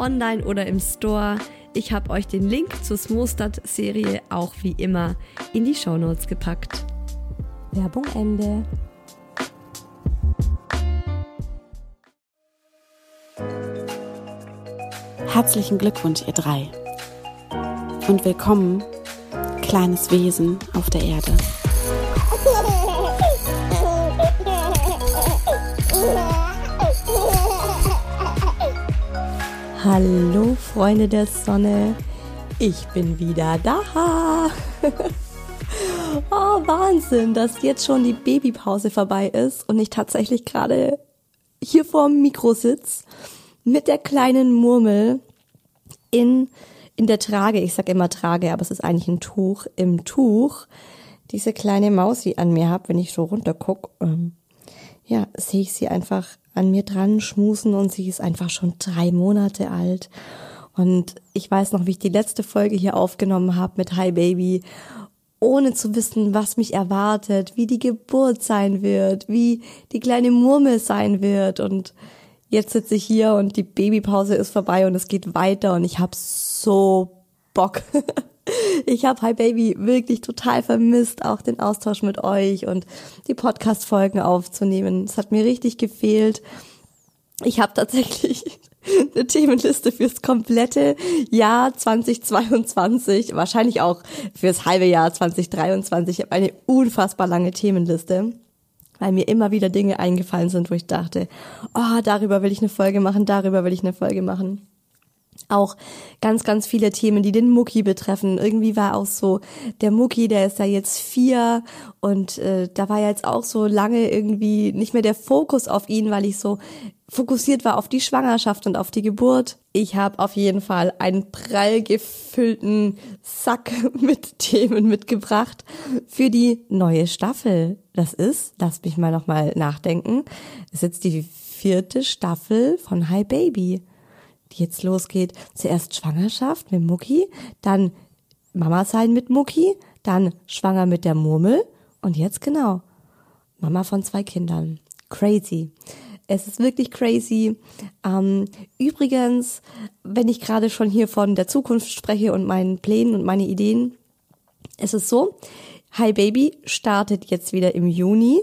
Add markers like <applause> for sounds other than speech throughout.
online oder im Store. Ich habe euch den Link zur Smostad-Serie auch wie immer in die Shownotes gepackt. Werbung Ende. Herzlichen Glückwunsch, ihr drei. Und willkommen, kleines Wesen auf der Erde. Hallo Freunde der Sonne, ich bin wieder da. <laughs> oh, Wahnsinn, dass jetzt schon die Babypause vorbei ist und ich tatsächlich gerade hier vor dem Mikro sitze mit der kleinen Murmel in, in der Trage. Ich sag immer Trage, aber es ist eigentlich ein Tuch im Tuch. Diese kleine Maus, die an mir hab, wenn ich so runter guck, ähm, ja, sehe ich sie einfach an mir dran schmusen und sie ist einfach schon drei Monate alt. Und ich weiß noch, wie ich die letzte Folge hier aufgenommen habe mit Hi Baby, ohne zu wissen, was mich erwartet, wie die Geburt sein wird, wie die kleine Murmel sein wird. Und jetzt sitze ich hier und die Babypause ist vorbei und es geht weiter und ich habe so Bock. <laughs> Ich habe Hi Baby wirklich total vermisst, auch den Austausch mit euch und die Podcast-Folgen aufzunehmen. Es hat mir richtig gefehlt. Ich habe tatsächlich <laughs> eine Themenliste fürs komplette Jahr 2022, wahrscheinlich auch fürs halbe Jahr 2023. Ich habe eine unfassbar lange Themenliste, weil mir immer wieder Dinge eingefallen sind, wo ich dachte, oh, darüber will ich eine Folge machen, darüber will ich eine Folge machen auch ganz, ganz viele Themen, die den Mucki betreffen. Irgendwie war auch so, der Mucki, der ist ja jetzt vier und äh, da war jetzt auch so lange irgendwie nicht mehr der Fokus auf ihn, weil ich so fokussiert war auf die Schwangerschaft und auf die Geburt. Ich habe auf jeden Fall einen prall gefüllten Sack <laughs> mit Themen mitgebracht für die neue Staffel. Das ist, lass mich mal nochmal nachdenken, ist jetzt die vierte Staffel von Hi Baby die jetzt losgeht. Zuerst Schwangerschaft mit Mucki, dann Mama sein mit Mucki, dann schwanger mit der Murmel und jetzt genau Mama von zwei Kindern. Crazy. Es ist wirklich crazy. Ähm, übrigens, wenn ich gerade schon hier von der Zukunft spreche und meinen Plänen und meine Ideen, es ist so, Hi Baby startet jetzt wieder im Juni,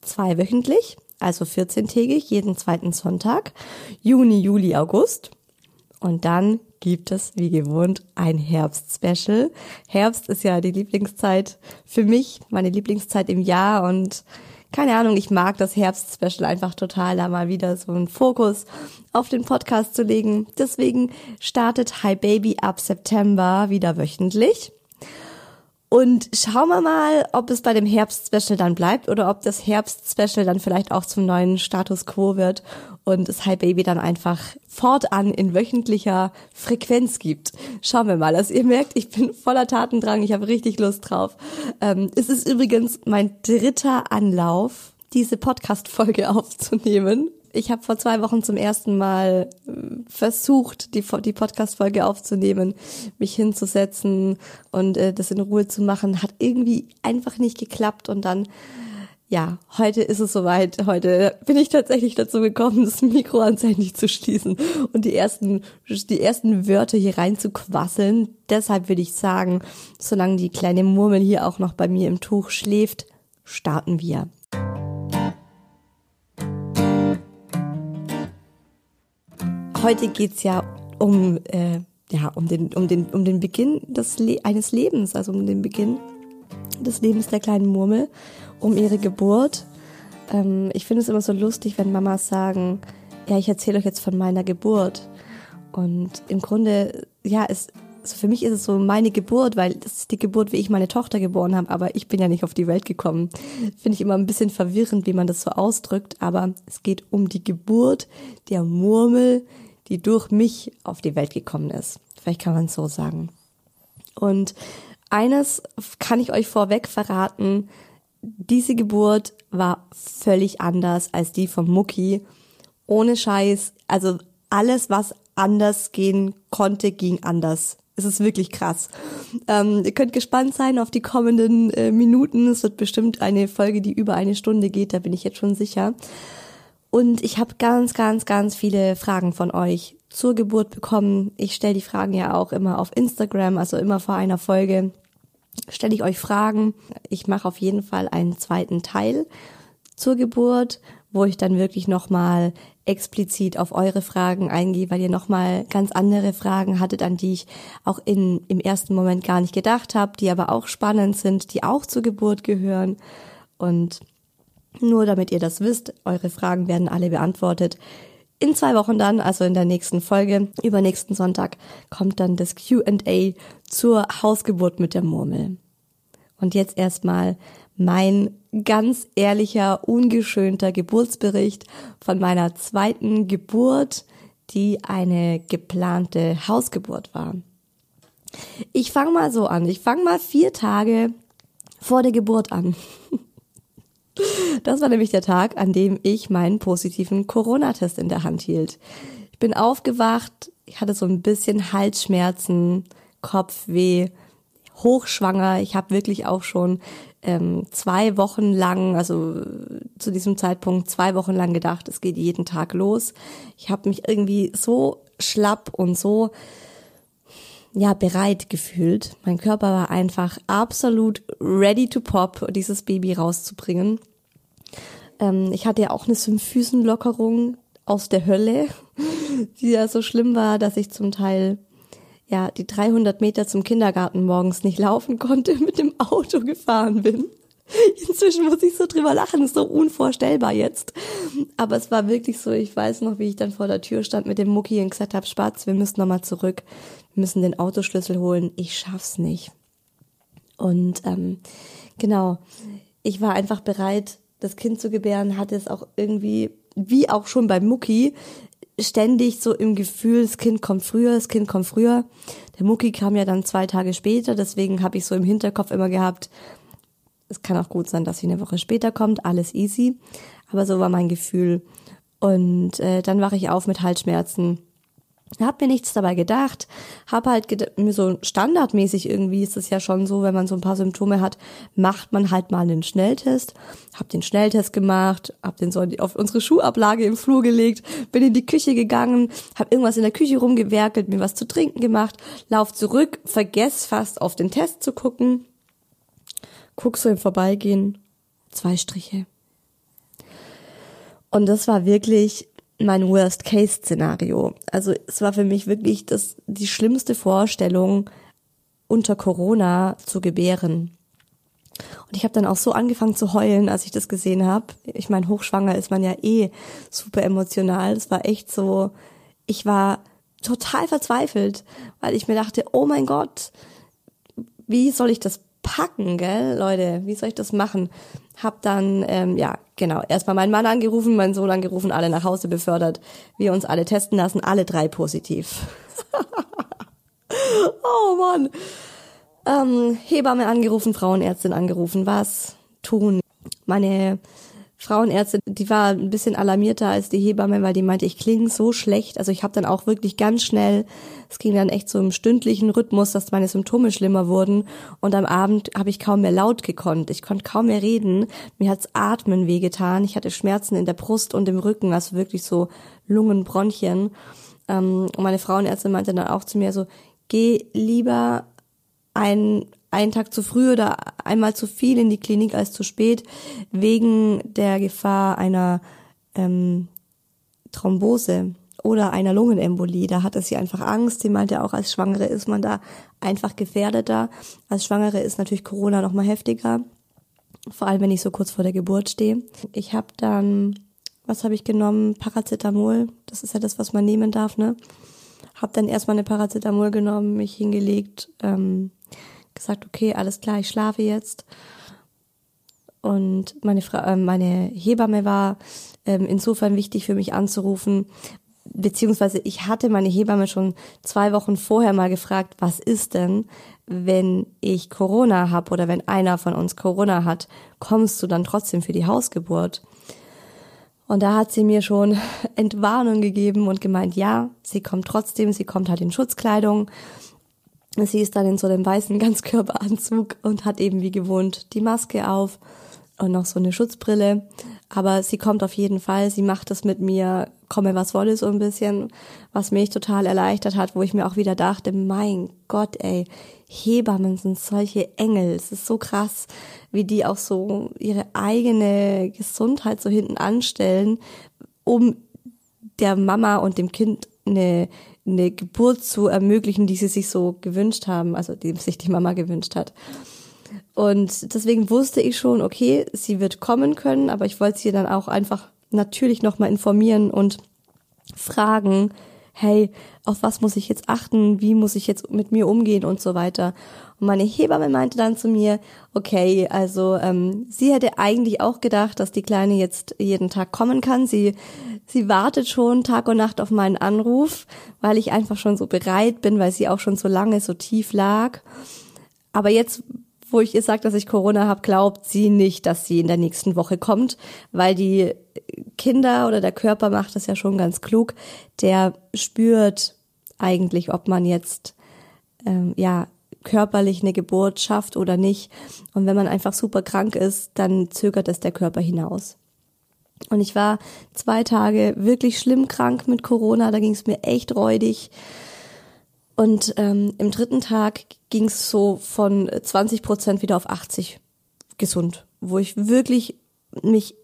zweiwöchentlich also 14-tägig, jeden zweiten Sonntag, Juni, Juli, August. Und dann gibt es, wie gewohnt, ein Herbst-Special. Herbst ist ja die Lieblingszeit für mich, meine Lieblingszeit im Jahr und keine Ahnung, ich mag das Herbst-Special einfach total, da mal wieder so einen Fokus auf den Podcast zu legen. Deswegen startet Hi Baby ab September wieder wöchentlich. Und schauen wir mal, ob es bei dem Herbst-Special dann bleibt oder ob das Herbst-Special dann vielleicht auch zum neuen Status quo wird und es Hi Baby dann einfach fortan in wöchentlicher Frequenz gibt. Schauen wir mal. Also ihr merkt, ich bin voller Tatendrang, ich habe richtig Lust drauf. Ähm, es ist übrigens mein dritter Anlauf, diese Podcast-Folge <laughs> aufzunehmen ich habe vor zwei Wochen zum ersten Mal äh, versucht, die, die Podcast-Folge aufzunehmen, mich hinzusetzen und äh, das in Ruhe zu machen. Hat irgendwie einfach nicht geklappt und dann, ja, heute ist es soweit. Heute bin ich tatsächlich dazu gekommen, das Mikro anständig zu schließen und die ersten, die ersten Wörter hier rein zu quasseln. Deshalb würde ich sagen, solange die kleine Murmel hier auch noch bei mir im Tuch schläft, starten wir. Heute geht's ja um, äh, ja, um den, um den, um den Beginn des Le eines Lebens, also um den Beginn des Lebens der kleinen Murmel, um ihre Geburt. Ähm, ich finde es immer so lustig, wenn Mamas sagen, ja, ich erzähle euch jetzt von meiner Geburt. Und im Grunde, ja, es, also für mich ist es so meine Geburt, weil das ist die Geburt, wie ich meine Tochter geboren habe, aber ich bin ja nicht auf die Welt gekommen. Finde ich immer ein bisschen verwirrend, wie man das so ausdrückt, aber es geht um die Geburt der Murmel, die durch mich auf die Welt gekommen ist. Vielleicht kann man es so sagen. Und eines kann ich euch vorweg verraten, diese Geburt war völlig anders als die von Mucki. Ohne Scheiß, also alles, was anders gehen konnte, ging anders. Es ist wirklich krass. Ähm, ihr könnt gespannt sein auf die kommenden äh, Minuten. Es wird bestimmt eine Folge, die über eine Stunde geht, da bin ich jetzt schon sicher. Und ich habe ganz, ganz, ganz viele Fragen von euch zur Geburt bekommen. Ich stelle die Fragen ja auch immer auf Instagram, also immer vor einer Folge stelle ich euch Fragen. Ich mache auf jeden Fall einen zweiten Teil zur Geburt, wo ich dann wirklich nochmal explizit auf eure Fragen eingehe, weil ihr nochmal ganz andere Fragen hattet, an die ich auch in, im ersten Moment gar nicht gedacht habe, die aber auch spannend sind, die auch zur Geburt gehören. Und nur damit ihr das wisst, eure Fragen werden alle beantwortet. In zwei Wochen dann, also in der nächsten Folge, übernächsten Sonntag, kommt dann das QA zur Hausgeburt mit der Murmel. Und jetzt erstmal mein ganz ehrlicher, ungeschönter Geburtsbericht von meiner zweiten Geburt, die eine geplante Hausgeburt war. Ich fange mal so an. Ich fange mal vier Tage vor der Geburt an. <laughs> Das war nämlich der Tag, an dem ich meinen positiven Corona-Test in der Hand hielt. Ich bin aufgewacht, ich hatte so ein bisschen Halsschmerzen, Kopfweh, hochschwanger. Ich habe wirklich auch schon ähm, zwei Wochen lang, also zu diesem Zeitpunkt zwei Wochen lang gedacht, es geht jeden Tag los. Ich habe mich irgendwie so schlapp und so ja bereit gefühlt. Mein Körper war einfach absolut ready to pop, dieses Baby rauszubringen. Ähm, ich hatte ja auch eine Symphysenlockerung aus der Hölle, <laughs> die ja so schlimm war, dass ich zum Teil ja die 300 Meter zum Kindergarten morgens nicht laufen konnte, <laughs> mit dem Auto gefahren bin. <laughs> Inzwischen muss ich so drüber lachen, ist so unvorstellbar jetzt. Aber es war wirklich so, ich weiß noch, wie ich dann vor der Tür stand mit dem Mucki und gesagt habe, Spatz, wir müssen nochmal zurück, wir müssen den Autoschlüssel holen, ich schaff's nicht. Und ähm, genau, ich war einfach bereit, das Kind zu gebären, hatte es auch irgendwie, wie auch schon bei Mucki, ständig so im Gefühl, das Kind kommt früher, das Kind kommt früher. Der Mucki kam ja dann zwei Tage später, deswegen habe ich so im Hinterkopf immer gehabt, es kann auch gut sein, dass sie eine Woche später kommt, alles easy. Aber so war mein Gefühl. Und äh, dann wache ich auf mit Halsschmerzen hab mir nichts dabei gedacht, hab halt mir so standardmäßig irgendwie ist es ja schon so, wenn man so ein paar Symptome hat, macht man halt mal einen Schnelltest. Hab den Schnelltest gemacht, hab den so auf unsere Schuhablage im Flur gelegt, bin in die Küche gegangen, hab irgendwas in der Küche rumgewerkelt, mir was zu trinken gemacht, lauf zurück, vergess fast auf den Test zu gucken, guck so im Vorbeigehen, zwei Striche. Und das war wirklich mein Worst-Case-Szenario. Also es war für mich wirklich das, die schlimmste Vorstellung, unter Corona zu gebären. Und ich habe dann auch so angefangen zu heulen, als ich das gesehen habe. Ich meine, hochschwanger ist man ja eh super emotional. Es war echt so, ich war total verzweifelt, weil ich mir dachte, oh mein Gott, wie soll ich das packen, gell, Leute, wie soll ich das machen? Hab dann, ähm, ja, genau, erstmal meinen Mann angerufen, meinen Sohn angerufen, alle nach Hause befördert, wir uns alle testen lassen, alle drei positiv. <laughs> oh Mann. Ähm, Hebamme angerufen, Frauenärztin angerufen, was tun? Meine Frauenärztin, die war ein bisschen alarmierter als die Hebamme, weil die meinte, ich klinge so schlecht. Also ich habe dann auch wirklich ganz schnell, es ging dann echt so im stündlichen Rhythmus, dass meine Symptome schlimmer wurden. Und am Abend habe ich kaum mehr laut gekonnt. Ich konnte kaum mehr reden. Mir hat's Atmen wehgetan. Ich hatte Schmerzen in der Brust und im Rücken, also wirklich so Lungenbronchien. Ähm, und meine Frauenärztin meinte dann auch zu mir so, geh lieber ein einen Tag zu früh oder einmal zu viel in die Klinik als zu spät, wegen der Gefahr einer ähm, Thrombose oder einer Lungenembolie. Da hatte sie einfach Angst. Sie meinte auch, als Schwangere ist man da einfach gefährdeter. Als Schwangere ist natürlich Corona noch mal heftiger. Vor allem, wenn ich so kurz vor der Geburt stehe. Ich habe dann, was habe ich genommen? Paracetamol. Das ist ja das, was man nehmen darf, ne? Hab dann erstmal eine Paracetamol genommen, mich hingelegt, ähm, gesagt, okay, alles klar, ich schlafe jetzt. Und meine, Frau, äh, meine Hebamme war ähm, insofern wichtig für mich anzurufen, beziehungsweise ich hatte meine Hebamme schon zwei Wochen vorher mal gefragt, was ist denn, wenn ich Corona habe oder wenn einer von uns Corona hat, kommst du dann trotzdem für die Hausgeburt? Und da hat sie mir schon <laughs> Entwarnung gegeben und gemeint, ja, sie kommt trotzdem, sie kommt halt in Schutzkleidung Sie ist dann in so einem weißen <laughs> Ganzkörperanzug und hat eben wie gewohnt die Maske auf und noch so eine Schutzbrille. Aber sie kommt auf jeden Fall, sie macht das mit mir, komme was wolle so ein bisschen, was mich total erleichtert hat, wo ich mir auch wieder dachte, mein Gott, ey, Hebammen sind solche Engel. Es ist so krass, wie die auch so ihre eigene Gesundheit so hinten anstellen, um der Mama und dem Kind eine eine Geburt zu ermöglichen, die sie sich so gewünscht haben, also die sich die Mama gewünscht hat. Und deswegen wusste ich schon, okay, sie wird kommen können, aber ich wollte sie dann auch einfach natürlich nochmal informieren und fragen, hey, auf was muss ich jetzt achten, wie muss ich jetzt mit mir umgehen und so weiter. Und meine Hebamme meinte dann zu mir, okay, also ähm, sie hätte eigentlich auch gedacht, dass die Kleine jetzt jeden Tag kommen kann. Sie, sie wartet schon Tag und Nacht auf meinen Anruf, weil ich einfach schon so bereit bin, weil sie auch schon so lange so tief lag. Aber jetzt wo ich ihr sage, dass ich Corona habe, glaubt sie nicht, dass sie in der nächsten Woche kommt, weil die Kinder oder der Körper macht das ja schon ganz klug. Der spürt eigentlich, ob man jetzt ähm, ja körperlich eine Geburt schafft oder nicht. Und wenn man einfach super krank ist, dann zögert es der Körper hinaus. Und ich war zwei Tage wirklich schlimm krank mit Corona, da ging es mir echt räudig. Und ähm, im dritten Tag ging es so von 20 Prozent wieder auf 80 gesund, wo ich wirklich mich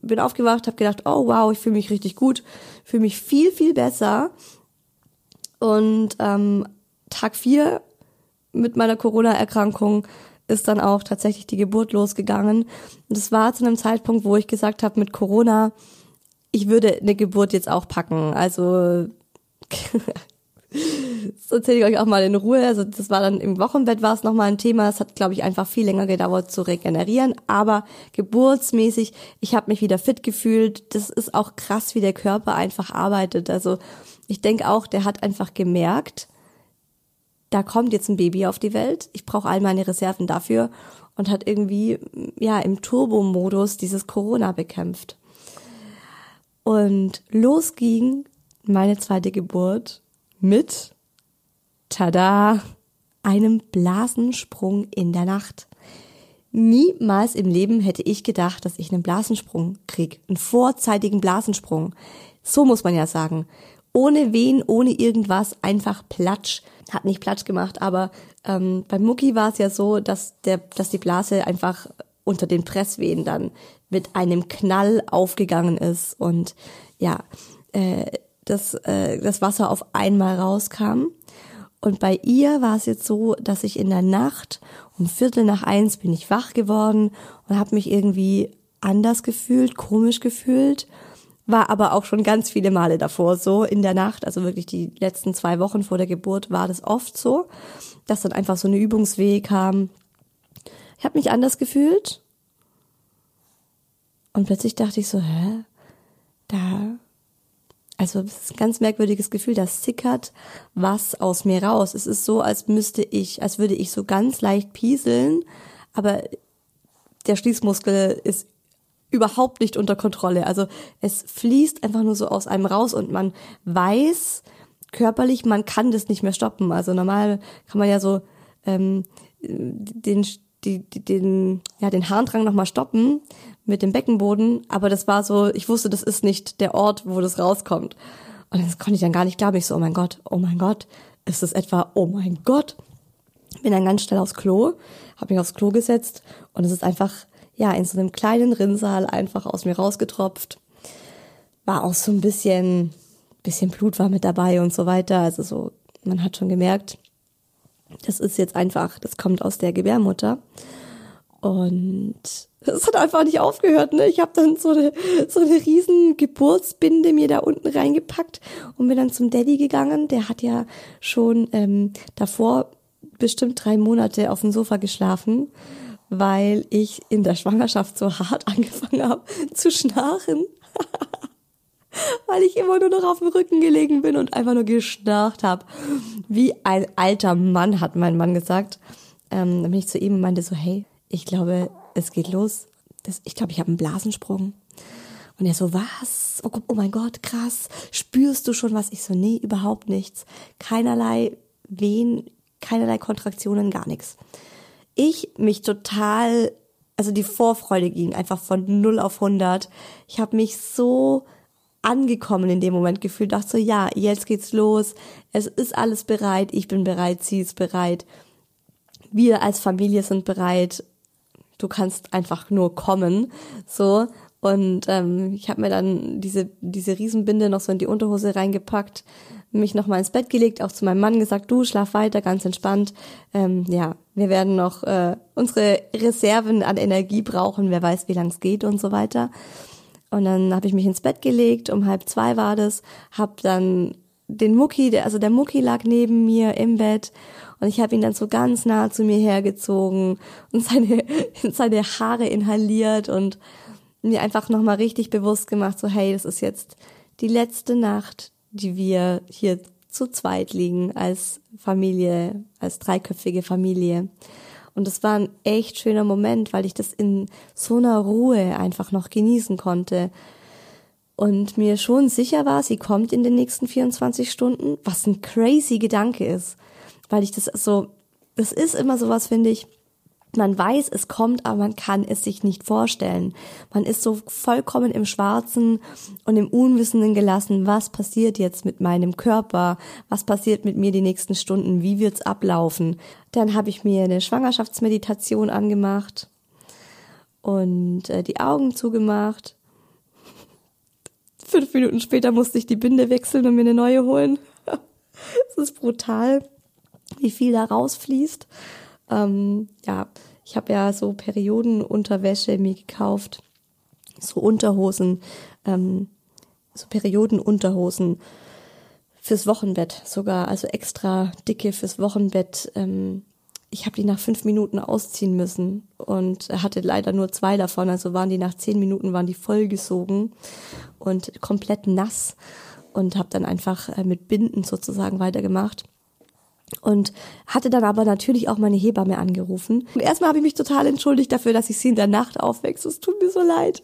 bin aufgewacht, habe gedacht, oh wow, ich fühle mich richtig gut, fühle mich viel viel besser. Und ähm, Tag vier mit meiner Corona-Erkrankung ist dann auch tatsächlich die Geburt losgegangen. Und es war zu einem Zeitpunkt, wo ich gesagt habe, mit Corona, ich würde eine Geburt jetzt auch packen. Also <laughs> das erzähle ich euch auch mal in Ruhe. Also das war dann im Wochenbett war es nochmal ein Thema. Es hat, glaube ich, einfach viel länger gedauert zu regenerieren. Aber geburtsmäßig, ich habe mich wieder fit gefühlt. Das ist auch krass, wie der Körper einfach arbeitet. Also ich denke auch, der hat einfach gemerkt, da kommt jetzt ein Baby auf die Welt. Ich brauche all meine Reserven dafür und hat irgendwie ja im Turbo-Modus dieses Corona bekämpft. Und los ging meine zweite Geburt mit, tada, einem Blasensprung in der Nacht. Niemals im Leben hätte ich gedacht, dass ich einen Blasensprung krieg, einen vorzeitigen Blasensprung. So muss man ja sagen. Ohne Wehen, ohne irgendwas, einfach Platsch. Hat nicht Platsch gemacht, aber ähm, bei Mucki war es ja so, dass der, dass die Blase einfach unter den Presswehen dann mit einem Knall aufgegangen ist und ja, äh, dass äh, das Wasser auf einmal rauskam. Und bei ihr war es jetzt so, dass ich in der Nacht um Viertel nach eins bin ich wach geworden und habe mich irgendwie anders gefühlt, komisch gefühlt. War aber auch schon ganz viele Male davor so in der Nacht, also wirklich die letzten zwei Wochen vor der Geburt war das oft so, dass dann einfach so eine Übungsweh kam Ich habe mich anders gefühlt. Und plötzlich dachte ich so, hä? Da, also es ist ein ganz merkwürdiges Gefühl, da sickert was aus mir raus. Es ist so, als müsste ich, als würde ich so ganz leicht pieseln, aber der Schließmuskel ist überhaupt nicht unter Kontrolle. Also es fließt einfach nur so aus einem raus und man weiß körperlich, man kann das nicht mehr stoppen. Also normal kann man ja so ähm, den, die, die, den, ja, den Harndrang nochmal stoppen mit dem Beckenboden, aber das war so, ich wusste, das ist nicht der Ort, wo das rauskommt. Und das konnte ich dann gar nicht glauben. Ich so, oh mein Gott, oh mein Gott, ist das etwa, oh mein Gott. Bin dann ganz schnell aufs Klo, habe mich aufs Klo gesetzt und es ist einfach ja, in so einem kleinen Rinnsal einfach aus mir rausgetropft. War auch so ein bisschen, bisschen Blut war mit dabei und so weiter. Also so, man hat schon gemerkt, das ist jetzt einfach, das kommt aus der Gebärmutter. Und es hat einfach nicht aufgehört, ne? Ich habe dann so eine, so eine riesen Geburtsbinde mir da unten reingepackt und bin dann zum Daddy gegangen. Der hat ja schon ähm, davor bestimmt drei Monate auf dem Sofa geschlafen weil ich in der Schwangerschaft so hart <laughs> angefangen habe zu schnarchen. <laughs> weil ich immer nur noch auf dem Rücken gelegen bin und einfach nur geschnarcht habe. Wie ein alter Mann, hat mein Mann gesagt. Ähm, dann bin ich zu ihm und meinte so, hey, ich glaube, es geht los. Das, ich glaube, ich habe einen Blasensprung. Und er so, was? Oh, oh mein Gott, krass. Spürst du schon was? Ich so, nee, überhaupt nichts. Keinerlei Wehen, keinerlei Kontraktionen, gar nichts ich mich total, also die Vorfreude ging einfach von 0 auf 100. Ich habe mich so angekommen in dem Moment gefühlt, dachte so, ja, jetzt geht's los, es ist alles bereit, ich bin bereit, sie ist bereit, wir als Familie sind bereit, du kannst einfach nur kommen, so. Und ähm, ich habe mir dann diese, diese Riesenbinde noch so in die Unterhose reingepackt, mich noch mal ins Bett gelegt, auch zu meinem Mann gesagt, du schlaf weiter, ganz entspannt. Ähm, ja, wir werden noch äh, unsere Reserven an Energie brauchen, wer weiß, wie lang es geht und so weiter. Und dann habe ich mich ins Bett gelegt, um halb zwei war das, hab dann den Mucki, also der Mucki lag neben mir im Bett und ich habe ihn dann so ganz nah zu mir hergezogen und seine, <laughs> seine Haare inhaliert und mir einfach nochmal richtig bewusst gemacht, so hey, das ist jetzt die letzte Nacht, die wir hier zu zweit liegen als Familie, als dreiköpfige Familie. Und es war ein echt schöner Moment, weil ich das in so einer Ruhe einfach noch genießen konnte. Und mir schon sicher war, sie kommt in den nächsten 24 Stunden, was ein crazy Gedanke ist. Weil ich das so, das ist immer sowas, finde ich, man weiß, es kommt, aber man kann es sich nicht vorstellen. Man ist so vollkommen im Schwarzen und im Unwissenden gelassen, was passiert jetzt mit meinem Körper, was passiert mit mir die nächsten Stunden, wie wird's ablaufen. Dann habe ich mir eine Schwangerschaftsmeditation angemacht und äh, die Augen zugemacht. Fünf Minuten später musste ich die Binde wechseln und mir eine neue holen. <laughs> Es ist brutal, wie viel da rausfließt. Ähm, ja, ich habe ja so Periodenunterwäsche mir gekauft, so Unterhosen, ähm, so Periodenunterhosen fürs Wochenbett sogar, also extra dicke fürs Wochenbett. Ähm, ich habe die nach fünf Minuten ausziehen müssen und hatte leider nur zwei davon, also waren die nach zehn Minuten waren die vollgesogen und komplett nass und habe dann einfach äh, mit Binden sozusagen weitergemacht und hatte dann aber natürlich auch meine Hebamme angerufen. Und erstmal habe ich mich total entschuldigt dafür, dass ich sie in der Nacht aufwechse. Es tut mir so leid,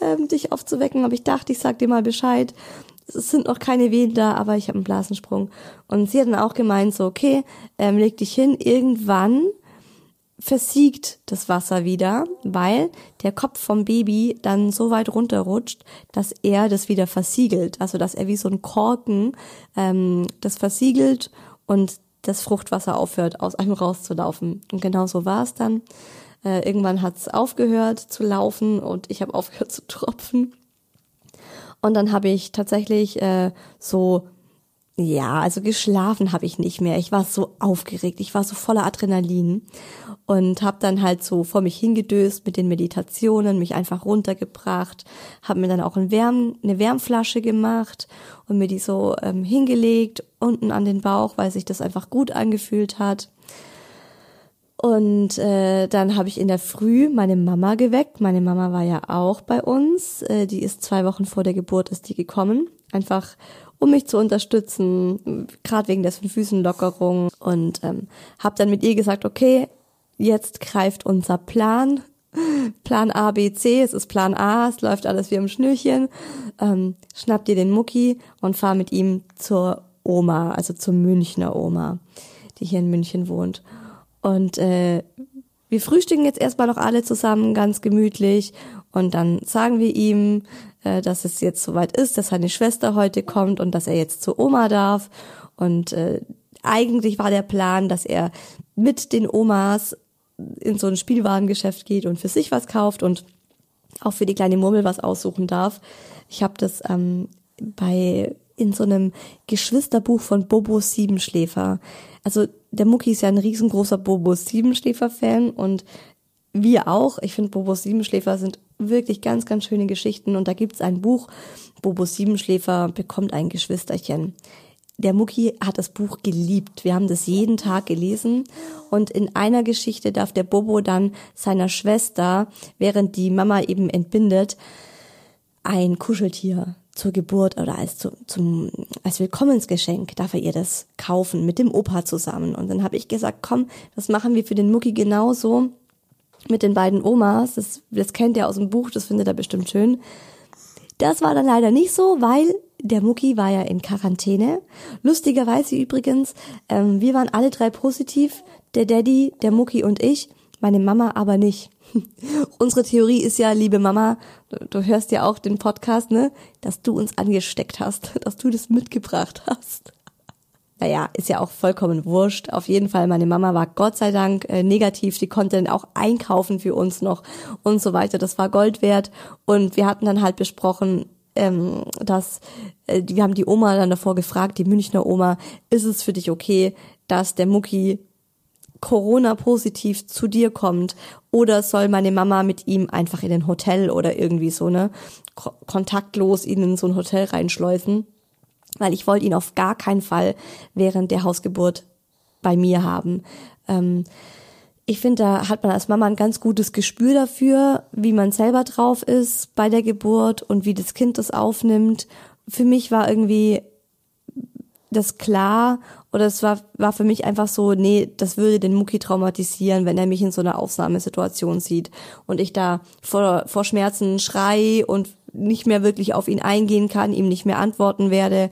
ähm, dich aufzuwecken, aber ich dachte, ich sag dir mal Bescheid. Es sind noch keine Wehen da, aber ich habe einen Blasensprung. Und sie hat dann auch gemeint, so, okay, ähm, leg dich hin, irgendwann versiegt das Wasser wieder, weil der Kopf vom Baby dann so weit runterrutscht, dass er das wieder versiegelt. Also dass er wie so ein Korken ähm, das versiegelt und das Fruchtwasser aufhört, aus einem rauszulaufen. Und genau so war es dann. Äh, irgendwann hat es aufgehört zu laufen und ich habe aufgehört zu tropfen. Und dann habe ich tatsächlich äh, so, ja, also geschlafen habe ich nicht mehr. Ich war so aufgeregt, ich war so voller Adrenalin und habe dann halt so vor mich hingedöst mit den Meditationen, mich einfach runtergebracht, habe mir dann auch ein Wärm, eine Wärmflasche gemacht und mir die so ähm, hingelegt unten an den Bauch, weil sich das einfach gut angefühlt hat. Und äh, dann habe ich in der Früh meine Mama geweckt. Meine Mama war ja auch bei uns. Äh, die ist zwei Wochen vor der Geburt ist die gekommen, einfach um mich zu unterstützen, gerade wegen der Füßenlockerung. Und ähm, habe dann mit ihr gesagt, okay, jetzt greift unser Plan. <laughs> Plan A, B, C, es ist Plan A, es läuft alles wie im Schnürchen. Ähm, schnapp dir den Mucki und fahr mit ihm zur Oma, also zur Münchner Oma, die hier in München wohnt. Und äh, wir frühstücken jetzt erstmal noch alle zusammen, ganz gemütlich. Und dann sagen wir ihm, äh, dass es jetzt soweit ist, dass seine Schwester heute kommt und dass er jetzt zur Oma darf. Und äh, eigentlich war der Plan, dass er mit den Omas in so ein Spielwarengeschäft geht und für sich was kauft und auch für die kleine Murmel was aussuchen darf. Ich habe das ähm, bei in so einem Geschwisterbuch von Bobo Siebenschläfer. Also der Mucki ist ja ein riesengroßer Bobo Siebenschläfer-Fan und wir auch. Ich finde, Bobo Siebenschläfer sind wirklich ganz, ganz schöne Geschichten. Und da gibt's ein Buch, Bobo Siebenschläfer bekommt ein Geschwisterchen. Der Mucki hat das Buch geliebt. Wir haben das jeden Tag gelesen. Und in einer Geschichte darf der Bobo dann seiner Schwester, während die Mama eben entbindet, ein Kuscheltier zur Geburt oder als, zu, zum, als Willkommensgeschenk darf er ihr das kaufen mit dem Opa zusammen. Und dann habe ich gesagt, komm, das machen wir für den Mucki genauso mit den beiden Omas. Das, das kennt er aus dem Buch, das findet er bestimmt schön. Das war dann leider nicht so, weil der Mucki war ja in Quarantäne. Lustigerweise übrigens, ähm, wir waren alle drei positiv, der Daddy, der Mucki und ich, meine Mama aber nicht. <laughs> Unsere Theorie ist ja, liebe Mama, du, du, hörst ja auch den Podcast, ne, dass du uns angesteckt hast, <laughs> dass du das mitgebracht hast. Naja, ist ja auch vollkommen wurscht. Auf jeden Fall, meine Mama war Gott sei Dank äh, negativ. Die konnte dann auch einkaufen für uns noch und so weiter. Das war Gold wert. Und wir hatten dann halt besprochen, ähm, dass äh, wir haben die Oma dann davor gefragt, die Münchner Oma, ist es für dich okay, dass der Mucki Corona-positiv zu dir kommt oder soll meine Mama mit ihm einfach in ein Hotel oder irgendwie so, ne, kontaktlos ihn in so ein Hotel reinschleusen, weil ich wollte ihn auf gar keinen Fall während der Hausgeburt bei mir haben. Ähm, ich finde, da hat man als Mama ein ganz gutes Gespür dafür, wie man selber drauf ist bei der Geburt und wie das Kind das aufnimmt. Für mich war irgendwie das klar oder es war, war für mich einfach so, nee, das würde den Mucki traumatisieren, wenn er mich in so einer Aufnahmesituation sieht und ich da vor, vor Schmerzen schrei und nicht mehr wirklich auf ihn eingehen kann, ihm nicht mehr antworten werde.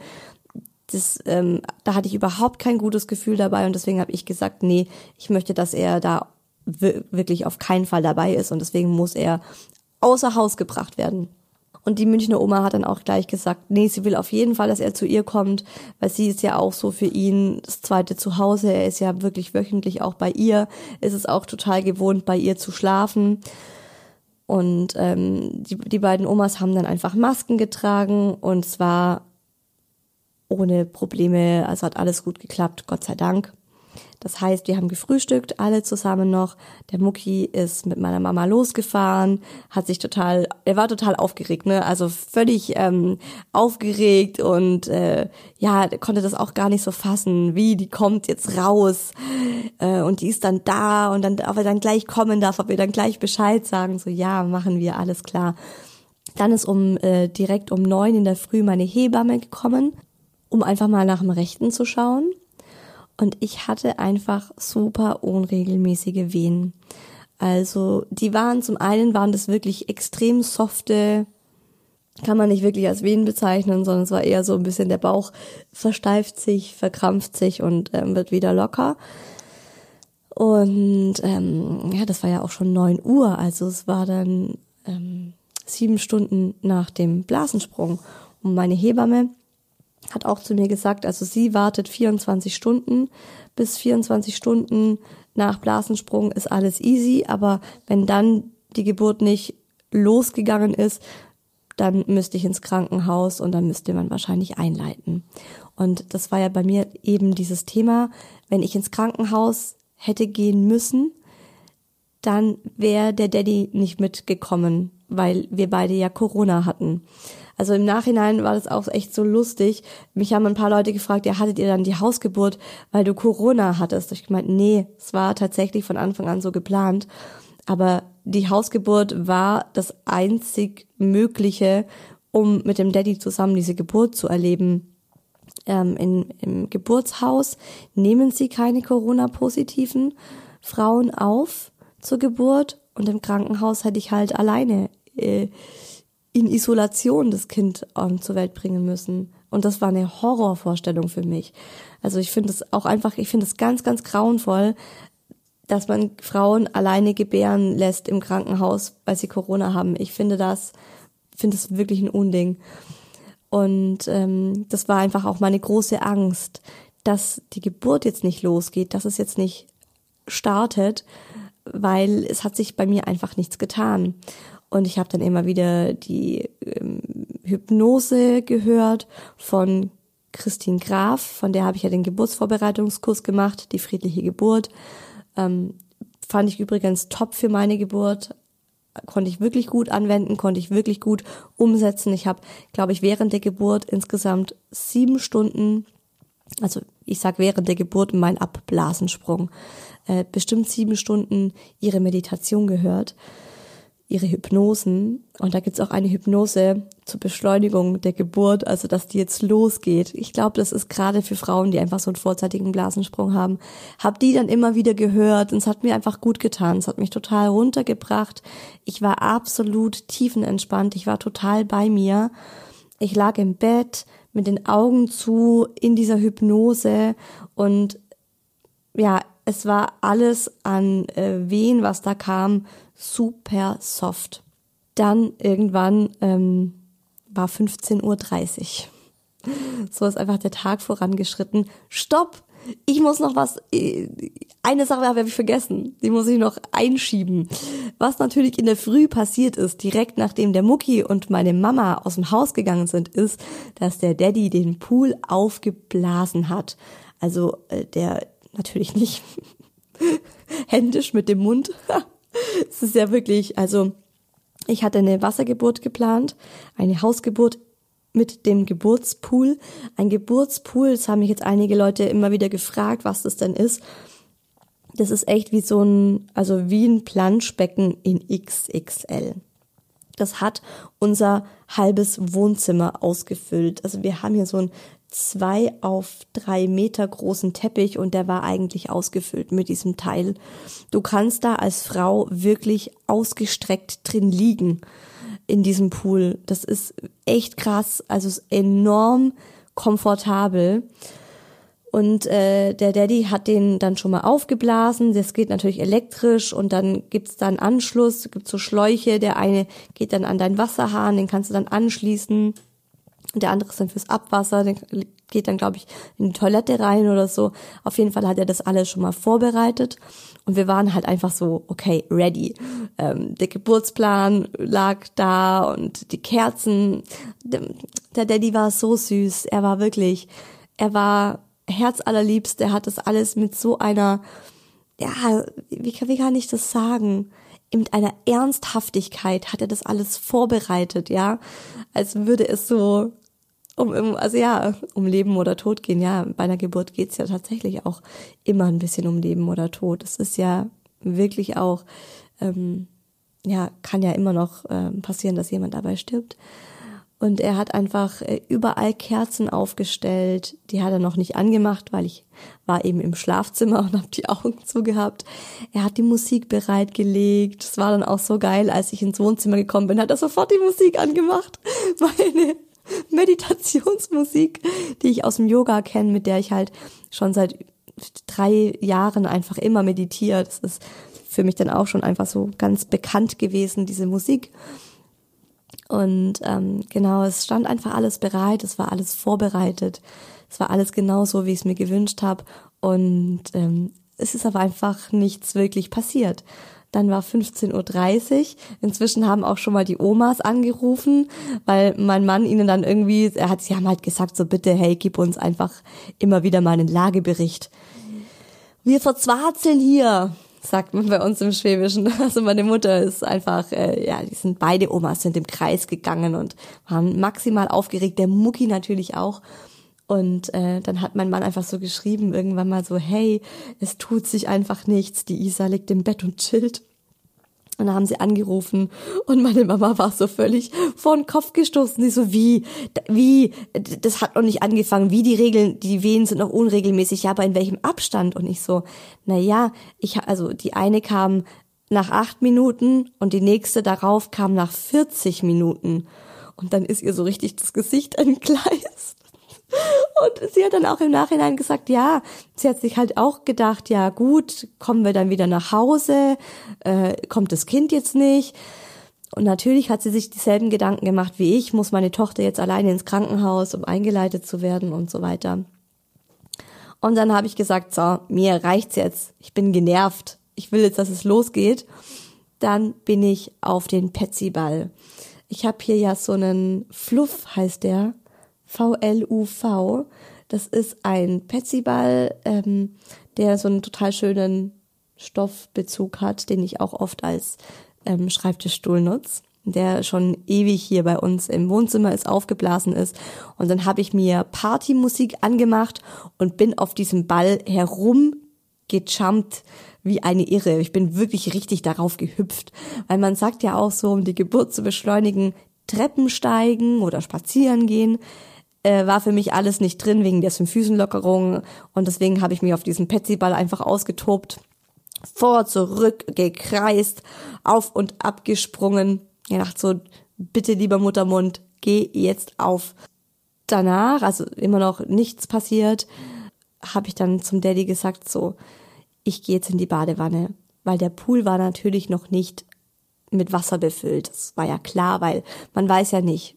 Das, ähm, da hatte ich überhaupt kein gutes Gefühl dabei und deswegen habe ich gesagt, nee, ich möchte, dass er da wirklich auf keinen Fall dabei ist und deswegen muss er außer Haus gebracht werden. Und die Münchner Oma hat dann auch gleich gesagt, nee, sie will auf jeden Fall, dass er zu ihr kommt, weil sie ist ja auch so für ihn das zweite Zuhause. Er ist ja wirklich wöchentlich auch bei ihr, ist es auch total gewohnt, bei ihr zu schlafen. Und ähm, die, die beiden Omas haben dann einfach Masken getragen und zwar ohne Probleme, also hat alles gut geklappt, Gott sei Dank. Das heißt, wir haben gefrühstückt, alle zusammen noch. Der Mucki ist mit meiner Mama losgefahren, hat sich total, er war total aufgeregt, ne? Also völlig ähm, aufgeregt und äh, ja, konnte das auch gar nicht so fassen, wie die kommt jetzt raus äh, und die ist dann da und dann, ob er dann gleich kommen darf, ob wir dann gleich Bescheid sagen. So ja, machen wir, alles klar. Dann ist um äh, direkt um neun in der Früh meine Hebamme gekommen, um einfach mal nach dem Rechten zu schauen und ich hatte einfach super unregelmäßige Wehen. Also die waren zum einen waren das wirklich extrem softe, kann man nicht wirklich als Wehen bezeichnen, sondern es war eher so ein bisschen der Bauch versteift sich, verkrampft sich und ähm, wird wieder locker. Und ähm, ja, das war ja auch schon neun Uhr, also es war dann ähm, sieben Stunden nach dem Blasensprung. Und meine Hebamme hat auch zu mir gesagt, also sie wartet 24 Stunden. Bis 24 Stunden nach Blasensprung ist alles easy, aber wenn dann die Geburt nicht losgegangen ist, dann müsste ich ins Krankenhaus und dann müsste man wahrscheinlich einleiten. Und das war ja bei mir eben dieses Thema, wenn ich ins Krankenhaus hätte gehen müssen, dann wäre der Daddy nicht mitgekommen, weil wir beide ja Corona hatten. Also im Nachhinein war das auch echt so lustig. Mich haben ein paar Leute gefragt, ja, hattet ihr dann die Hausgeburt, weil du Corona hattest? Ich gemeint, nee, es war tatsächlich von Anfang an so geplant. Aber die Hausgeburt war das einzig Mögliche, um mit dem Daddy zusammen diese Geburt zu erleben. Ähm, in, Im Geburtshaus nehmen sie keine Corona-positiven Frauen auf zur Geburt und im Krankenhaus hätte ich halt alleine äh, in Isolation das Kind ähm, zur Welt bringen müssen. Und das war eine Horrorvorstellung für mich. Also ich finde es auch einfach, ich finde es ganz, ganz grauenvoll, dass man Frauen alleine gebären lässt im Krankenhaus, weil sie Corona haben. Ich finde das, finde es wirklich ein Unding. Und ähm, das war einfach auch meine große Angst, dass die Geburt jetzt nicht losgeht, dass es jetzt nicht startet, weil es hat sich bei mir einfach nichts getan. Und ich habe dann immer wieder die ähm, Hypnose gehört von Christine Graf, von der habe ich ja den Geburtsvorbereitungskurs gemacht, die friedliche Geburt. Ähm, fand ich übrigens top für meine Geburt. Konnte ich wirklich gut anwenden, konnte ich wirklich gut umsetzen. Ich habe, glaube ich, während der Geburt insgesamt sieben Stunden, also ich sag während der Geburt mein Abblasensprung, äh, bestimmt sieben Stunden ihre Meditation gehört ihre Hypnosen. Und da gibt's auch eine Hypnose zur Beschleunigung der Geburt, also dass die jetzt losgeht. Ich glaube, das ist gerade für Frauen, die einfach so einen vorzeitigen Blasensprung haben. Hab die dann immer wieder gehört und es hat mir einfach gut getan. Es hat mich total runtergebracht. Ich war absolut tiefenentspannt. Ich war total bei mir. Ich lag im Bett mit den Augen zu in dieser Hypnose und ja, es war alles an äh, Wehen, was da kam, super soft. Dann irgendwann ähm, war 15.30 Uhr. So ist einfach der Tag vorangeschritten. Stopp! Ich muss noch was, äh, eine Sache habe ich vergessen, die muss ich noch einschieben. Was natürlich in der Früh passiert ist, direkt nachdem der Mucki und meine Mama aus dem Haus gegangen sind, ist, dass der Daddy den Pool aufgeblasen hat. Also äh, der natürlich nicht <laughs> händisch mit dem Mund, <laughs> <laughs> es ist ja wirklich, also ich hatte eine Wassergeburt geplant, eine Hausgeburt mit dem Geburtspool. Ein Geburtspool, das haben mich jetzt einige Leute immer wieder gefragt, was das denn ist. Das ist echt wie so ein, also wie ein Planschbecken in XXL. Das hat unser halbes Wohnzimmer ausgefüllt. Also wir haben hier so ein zwei auf drei Meter großen Teppich und der war eigentlich ausgefüllt mit diesem Teil. Du kannst da als Frau wirklich ausgestreckt drin liegen in diesem Pool. Das ist echt krass, also ist enorm komfortabel. Und äh, der Daddy hat den dann schon mal aufgeblasen. Das geht natürlich elektrisch und dann gibt's dann Anschluss, gibt so Schläuche. Der eine geht dann an deinen Wasserhahn, den kannst du dann anschließen der andere ist dann fürs Abwasser, der geht dann, glaube ich, in die Toilette rein oder so. Auf jeden Fall hat er das alles schon mal vorbereitet. Und wir waren halt einfach so, okay, ready. Ähm, der Geburtsplan lag da und die Kerzen. Der Daddy war so süß. Er war wirklich, er war herzallerliebst. Er hat das alles mit so einer, ja, wie, wie kann ich das sagen? mit einer Ernsthaftigkeit hat er das alles vorbereitet, ja, als würde es so um, also ja, um Leben oder Tod gehen. Ja, bei einer Geburt geht's ja tatsächlich auch immer ein bisschen um Leben oder Tod. Es ist ja wirklich auch, ähm, ja, kann ja immer noch ähm, passieren, dass jemand dabei stirbt. Und er hat einfach äh, überall Kerzen aufgestellt. Die hat er noch nicht angemacht, weil ich war eben im Schlafzimmer <laughs> und habe die Augen zugehabt. Er hat die Musik bereitgelegt. Es war dann auch so geil, als ich ins Wohnzimmer gekommen bin, hat er sofort die Musik angemacht. <laughs> Meine <laughs> Meditationsmusik, die ich aus dem Yoga kenne, mit der ich halt schon seit drei Jahren einfach immer meditiere. Das ist für mich dann auch schon einfach so ganz bekannt gewesen, diese Musik. Und ähm, genau, es stand einfach alles bereit, es war alles vorbereitet, es war alles genau so, wie ich es mir gewünscht habe. Und ähm, es ist aber einfach nichts wirklich passiert. Dann war 15.30 Uhr. Inzwischen haben auch schon mal die Omas angerufen, weil mein Mann ihnen dann irgendwie, er hat, sie haben halt gesagt, so bitte, hey, gib uns einfach immer wieder mal einen Lagebericht. Wir verzwarzeln hier sagt man bei uns im Schwäbischen. <laughs> Also meine Mutter ist einfach, äh, ja, die sind beide Omas sind im Kreis gegangen und waren maximal aufgeregt. Der Mucki natürlich auch. Und äh, dann hat mein Mann einfach so geschrieben, irgendwann mal so, hey, es tut sich einfach nichts. Die Isa liegt im Bett und chillt. Und dann haben sie angerufen und meine Mama war so völlig vor den Kopf gestoßen. Sie so, wie, wie, das hat noch nicht angefangen, wie die Regeln, die Wehen sind noch unregelmäßig, ja, aber in welchem Abstand? Und ich so, na ja, ich, also die eine kam nach acht Minuten und die nächste darauf kam nach 40 Minuten. Und dann ist ihr so richtig das Gesicht <laughs> entgleist. Und sie hat dann auch im Nachhinein gesagt, ja, sie hat sich halt auch gedacht, ja gut, kommen wir dann wieder nach Hause, äh, kommt das Kind jetzt nicht. Und natürlich hat sie sich dieselben Gedanken gemacht wie ich, muss meine Tochter jetzt alleine ins Krankenhaus, um eingeleitet zu werden und so weiter. Und dann habe ich gesagt, so, mir reicht's jetzt, ich bin genervt, ich will jetzt, dass es losgeht. Dann bin ich auf den Petsy-Ball. Ich habe hier ja so einen Fluff, heißt der, VLUV. Das ist ein Petsyball, ähm, der so einen total schönen Stoffbezug hat, den ich auch oft als ähm, Schreibtischstuhl nutze der schon ewig hier bei uns im Wohnzimmer ist, aufgeblasen ist. Und dann habe ich mir Partymusik angemacht und bin auf diesem Ball herumgejumpt wie eine Irre. Ich bin wirklich richtig darauf gehüpft, weil man sagt ja auch so, um die Geburt zu beschleunigen, Treppen steigen oder spazieren gehen äh, war für mich alles nicht drin wegen der Symphysenlockerung und deswegen habe ich mich auf diesen Petsyball einfach ausgetobt, vor, zurück, gekreist, auf und ab gesprungen. Ich dachte so, bitte lieber Muttermund, geh jetzt auf. Danach, also immer noch nichts passiert, habe ich dann zum Daddy gesagt so, ich gehe jetzt in die Badewanne, weil der Pool war natürlich noch nicht mit Wasser befüllt. Das war ja klar, weil man weiß ja nicht,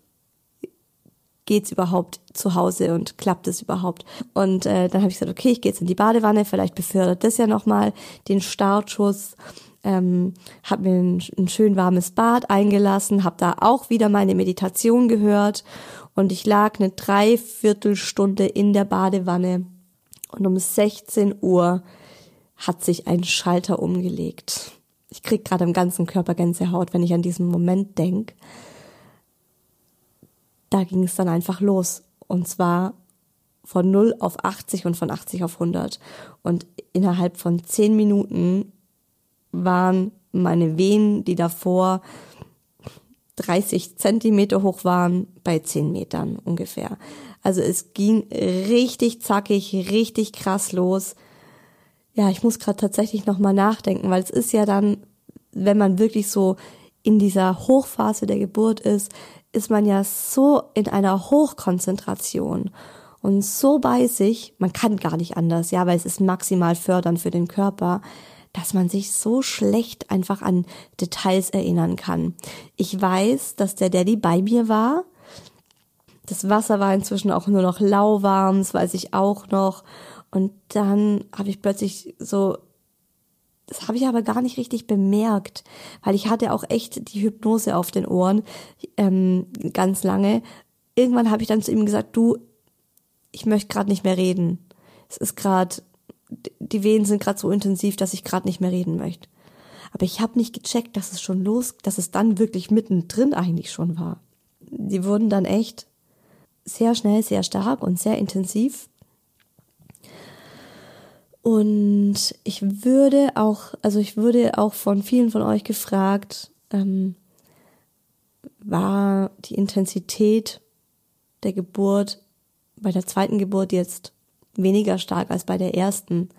geht's überhaupt zu Hause und klappt es überhaupt? Und äh, dann habe ich gesagt, okay, ich gehe jetzt in die Badewanne, vielleicht befördert das ja nochmal den Startschuss. Ähm, habe mir ein, ein schön warmes Bad eingelassen, habe da auch wieder meine Meditation gehört und ich lag eine Dreiviertelstunde in der Badewanne und um 16 Uhr hat sich ein Schalter umgelegt. Ich krieg gerade im ganzen Körper Gänsehaut, wenn ich an diesen Moment denk da ging es dann einfach los. Und zwar von 0 auf 80 und von 80 auf 100. Und innerhalb von 10 Minuten waren meine Venen, die davor 30 Zentimeter hoch waren, bei 10 Metern ungefähr. Also es ging richtig zackig, richtig krass los. Ja, ich muss gerade tatsächlich nochmal nachdenken, weil es ist ja dann, wenn man wirklich so in dieser Hochphase der Geburt ist, ist man ja so in einer Hochkonzentration und so bei sich, man kann gar nicht anders, ja, weil es ist maximal fördernd für den Körper, dass man sich so schlecht einfach an Details erinnern kann. Ich weiß, dass der Daddy bei mir war. Das Wasser war inzwischen auch nur noch lauwarm, das weiß ich auch noch. Und dann habe ich plötzlich so das habe ich aber gar nicht richtig bemerkt, weil ich hatte auch echt die Hypnose auf den Ohren ähm, ganz lange. Irgendwann habe ich dann zu ihm gesagt, du, ich möchte gerade nicht mehr reden. Es ist gerade, die Wehen sind gerade so intensiv, dass ich gerade nicht mehr reden möchte. Aber ich habe nicht gecheckt, dass es schon los, dass es dann wirklich mittendrin eigentlich schon war. Die wurden dann echt sehr schnell, sehr stark und sehr intensiv. Und ich würde auch, also ich würde auch von vielen von euch gefragt, ähm, war die Intensität der Geburt bei der zweiten Geburt jetzt weniger stark als bei der ersten?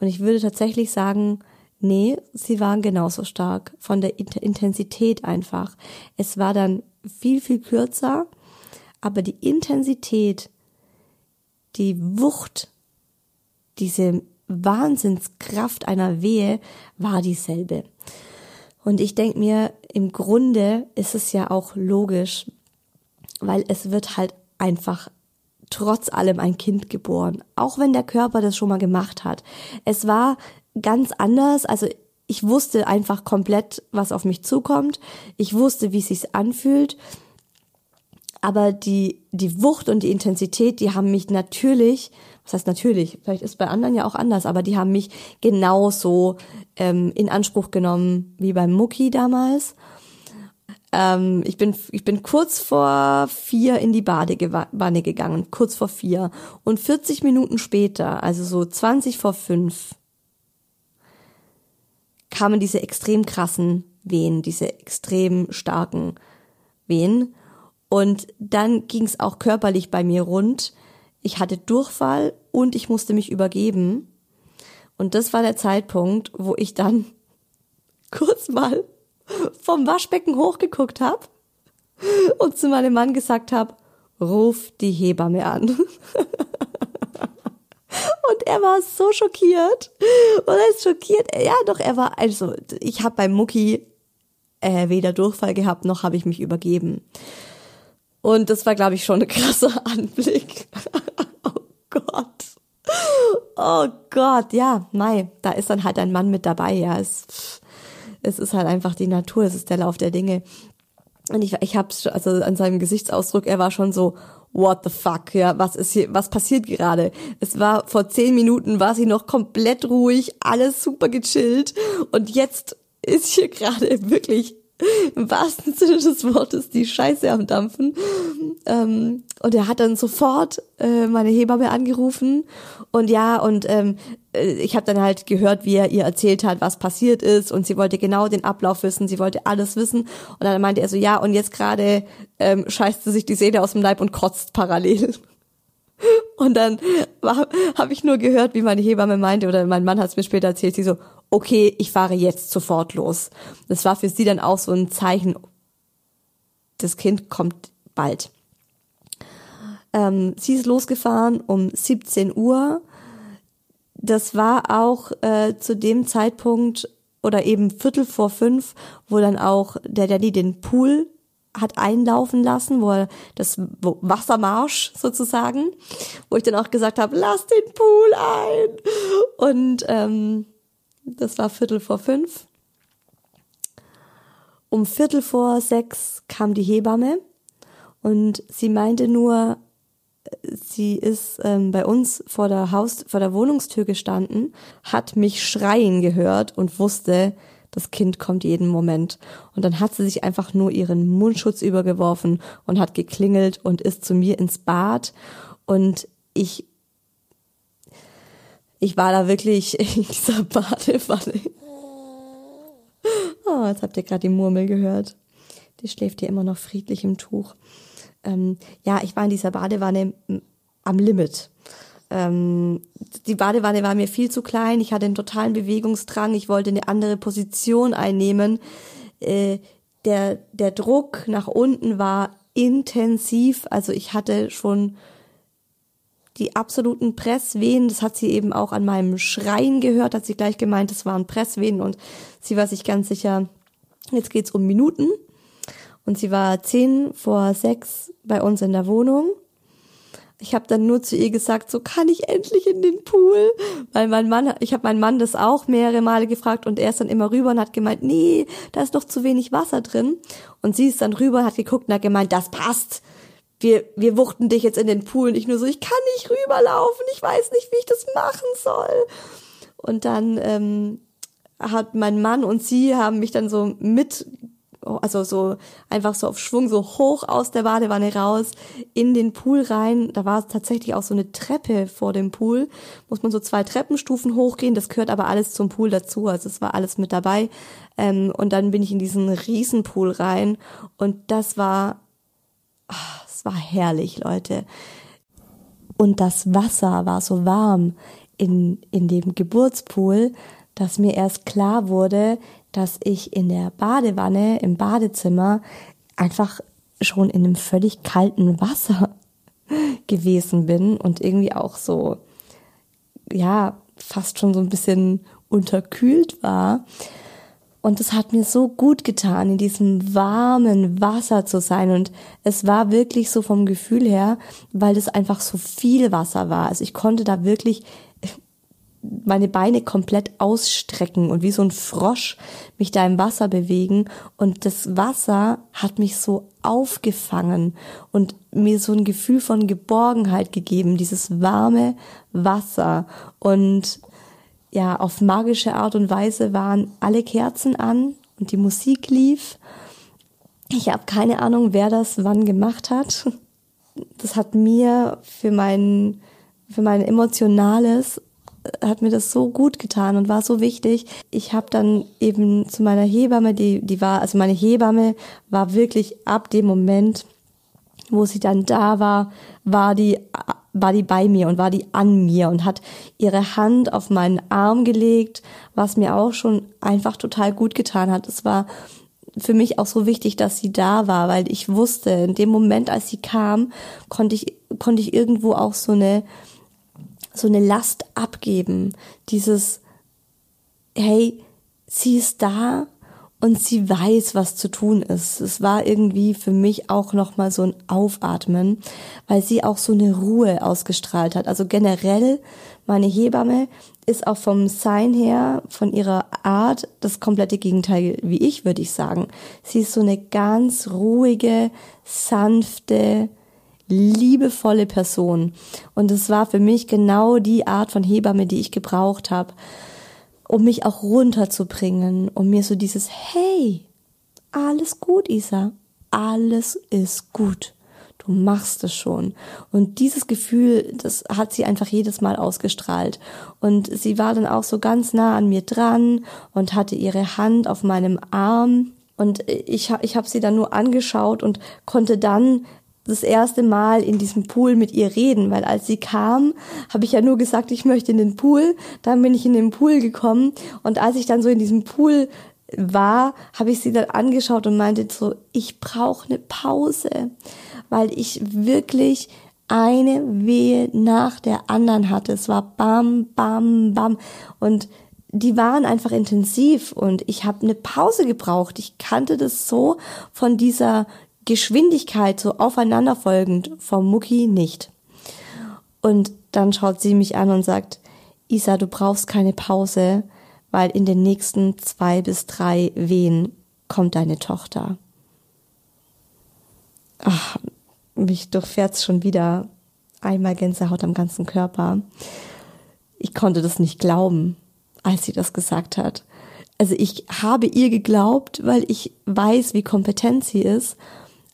Und ich würde tatsächlich sagen, nee, sie waren genauso stark von der Intensität einfach. Es war dann viel, viel kürzer, aber die Intensität, die Wucht diese Wahnsinnskraft einer Wehe war dieselbe. Und ich denke mir, im Grunde ist es ja auch logisch, weil es wird halt einfach trotz allem ein Kind geboren, auch wenn der Körper das schon mal gemacht hat. Es war ganz anders, also ich wusste einfach komplett, was auf mich zukommt. Ich wusste, wie es sich anfühlt. Aber die, die Wucht und die Intensität, die haben mich natürlich das heißt natürlich, vielleicht ist bei anderen ja auch anders, aber die haben mich genauso ähm, in Anspruch genommen wie beim Mucki damals. Ähm, ich bin ich bin kurz vor vier in die Badewanne gegangen, kurz vor vier. Und 40 Minuten später, also so 20 vor fünf, kamen diese extrem krassen Wehen, diese extrem starken Wehen. Und dann ging es auch körperlich bei mir rund ich hatte Durchfall und ich musste mich übergeben. Und das war der Zeitpunkt, wo ich dann <laughs> kurz mal vom Waschbecken hochgeguckt habe und zu meinem Mann gesagt habe, ruf die Hebamme an. <laughs> und er war so schockiert. Und er ist schockiert. Ja, doch, er war, also ich habe beim Mucki äh, weder Durchfall gehabt, noch habe ich mich übergeben. Und das war, glaube ich, schon ein krasser <laughs> Anblick. oh Gott. Oh Gott, ja, Mai, da ist dann halt ein Mann mit dabei, ja. Es, es ist halt einfach die Natur, es ist der Lauf der Dinge. Und ich, ich hab's, also an seinem Gesichtsausdruck, er war schon so, what the fuck, ja, was ist hier, was passiert gerade? Es war vor zehn Minuten, war sie noch komplett ruhig, alles super gechillt und jetzt ist hier <laughs> gerade wirklich im wahrsten Sinne des Wortes die Scheiße am Dampfen. Ähm, und er hat dann sofort äh, meine Hebamme angerufen und ja, und ähm, äh, ich habe dann halt gehört, wie er ihr erzählt hat, was passiert ist und sie wollte genau den Ablauf wissen, sie wollte alles wissen und dann meinte er so, ja, und jetzt gerade ähm, scheißt sie sich die Seele aus dem Leib und kotzt parallel. Und dann habe ich nur gehört, wie meine Hebamme meinte, oder mein Mann hat es mir später erzählt, sie so, okay, ich fahre jetzt sofort los. Das war für sie dann auch so ein Zeichen, das Kind kommt bald. Ähm, sie ist losgefahren um 17 Uhr. Das war auch äh, zu dem Zeitpunkt oder eben Viertel vor fünf, wo dann auch der Daddy den Pool hat einlaufen lassen, wo er das Wassermarsch sozusagen, wo ich dann auch gesagt habe, lass den Pool ein. Und ähm, das war Viertel vor fünf. Um Viertel vor sechs kam die Hebamme und sie meinte nur, sie ist ähm, bei uns vor der Haus, vor der Wohnungstür gestanden, hat mich schreien gehört und wusste, das Kind kommt jeden Moment. Und dann hat sie sich einfach nur ihren Mundschutz übergeworfen und hat geklingelt und ist zu mir ins Bad. Und ich ich war da wirklich <laughs> in dieser Badewanne. Oh, jetzt habt ihr gerade die Murmel gehört. Die schläft hier immer noch friedlich im Tuch. Ähm, ja, ich war in dieser Badewanne am Limit. Ähm, die Badewanne war mir viel zu klein. Ich hatte einen totalen Bewegungsdrang. Ich wollte eine andere Position einnehmen. Äh, der, der Druck nach unten war intensiv. Also ich hatte schon die absoluten Presswehen. Das hat sie eben auch an meinem Schreien gehört, hat sie gleich gemeint, das waren Presswehen und sie war sich ganz sicher, jetzt geht's um Minuten. Und sie war zehn vor sechs bei uns in der Wohnung. Ich habe dann nur zu ihr gesagt, so kann ich endlich in den Pool, weil mein Mann, ich habe meinen Mann das auch mehrere Male gefragt und er ist dann immer rüber und hat gemeint, nee, da ist noch zu wenig Wasser drin. Und sie ist dann rüber, hat geguckt und hat gemeint, das passt wir, wir wuchten dich jetzt in den Pool und ich nur so, ich kann nicht rüberlaufen, ich weiß nicht, wie ich das machen soll. Und dann ähm, hat mein Mann und sie haben mich dann so mit, also so einfach so auf Schwung, so hoch aus der Badewanne raus, in den Pool rein. Da war tatsächlich auch so eine Treppe vor dem Pool. Muss man so zwei Treppenstufen hochgehen, das gehört aber alles zum Pool dazu, also es war alles mit dabei. Ähm, und dann bin ich in diesen Riesenpool rein und das war... Ach, es war herrlich, Leute. Und das Wasser war so warm in, in dem Geburtspool, dass mir erst klar wurde, dass ich in der Badewanne im Badezimmer einfach schon in einem völlig kalten Wasser <laughs> gewesen bin und irgendwie auch so, ja, fast schon so ein bisschen unterkühlt war. Und es hat mir so gut getan, in diesem warmen Wasser zu sein. Und es war wirklich so vom Gefühl her, weil es einfach so viel Wasser war. Also ich konnte da wirklich meine Beine komplett ausstrecken und wie so ein Frosch mich da im Wasser bewegen. Und das Wasser hat mich so aufgefangen und mir so ein Gefühl von Geborgenheit gegeben, dieses warme Wasser. Und ja, auf magische Art und Weise waren alle Kerzen an und die Musik lief. Ich habe keine Ahnung, wer das wann gemacht hat. Das hat mir für mein, für mein emotionales hat mir das so gut getan und war so wichtig. Ich habe dann eben zu meiner Hebamme, die die war, also meine Hebamme war wirklich ab dem Moment, wo sie dann da war, war die war die bei mir und war die an mir und hat ihre Hand auf meinen Arm gelegt, was mir auch schon einfach total gut getan hat. Es war für mich auch so wichtig, dass sie da war, weil ich wusste, in dem Moment, als sie kam, konnte ich, konnte ich irgendwo auch so eine, so eine Last abgeben. Dieses, hey, sie ist da und sie weiß, was zu tun ist. Es war irgendwie für mich auch nochmal so ein Aufatmen, weil sie auch so eine Ruhe ausgestrahlt hat. Also generell, meine Hebamme ist auch vom Sein her, von ihrer Art, das komplette Gegenteil wie ich, würde ich sagen. Sie ist so eine ganz ruhige, sanfte, liebevolle Person. Und es war für mich genau die Art von Hebamme, die ich gebraucht habe, um mich auch runterzubringen, um mir so dieses Hey, alles gut, Isa, alles ist gut. Du machst es schon. Und dieses Gefühl, das hat sie einfach jedes Mal ausgestrahlt. Und sie war dann auch so ganz nah an mir dran und hatte ihre Hand auf meinem Arm. Und ich, ich habe sie dann nur angeschaut und konnte dann das erste Mal in diesem Pool mit ihr reden, weil als sie kam, habe ich ja nur gesagt, ich möchte in den Pool. Dann bin ich in den Pool gekommen und als ich dann so in diesem Pool war, habe ich sie dann angeschaut und meinte so, ich brauche eine Pause, weil ich wirklich eine Wehe nach der anderen hatte. Es war bam, bam, bam und die waren einfach intensiv und ich habe eine Pause gebraucht. Ich kannte das so von dieser Geschwindigkeit so aufeinanderfolgend vom Mucki nicht. Und dann schaut sie mich an und sagt, Isa, du brauchst keine Pause, weil in den nächsten zwei bis drei Wehen kommt deine Tochter. Ach, mich durchfährt's schon wieder einmal Gänsehaut am ganzen Körper. Ich konnte das nicht glauben, als sie das gesagt hat. Also ich habe ihr geglaubt, weil ich weiß, wie kompetent sie ist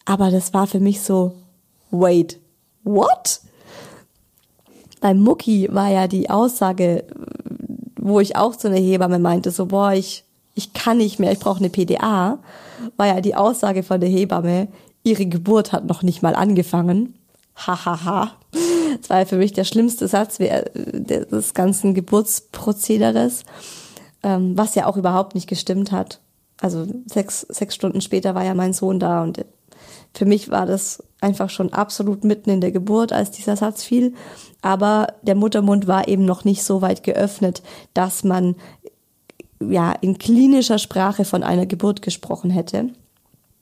aber das war für mich so, wait, what? Beim Mucki war ja die Aussage, wo ich auch zu einer Hebamme meinte, so, boah, ich, ich kann nicht mehr, ich brauche eine PDA, war ja die Aussage von der Hebamme, ihre Geburt hat noch nicht mal angefangen. Hahaha. Ha, ha. Das war ja für mich der schlimmste Satz des ganzen Geburtsprozederes, ähm, was ja auch überhaupt nicht gestimmt hat. Also sechs, sechs Stunden später war ja mein Sohn da und für mich war das einfach schon absolut mitten in der Geburt, als dieser Satz fiel. Aber der Muttermund war eben noch nicht so weit geöffnet, dass man ja in klinischer Sprache von einer Geburt gesprochen hätte.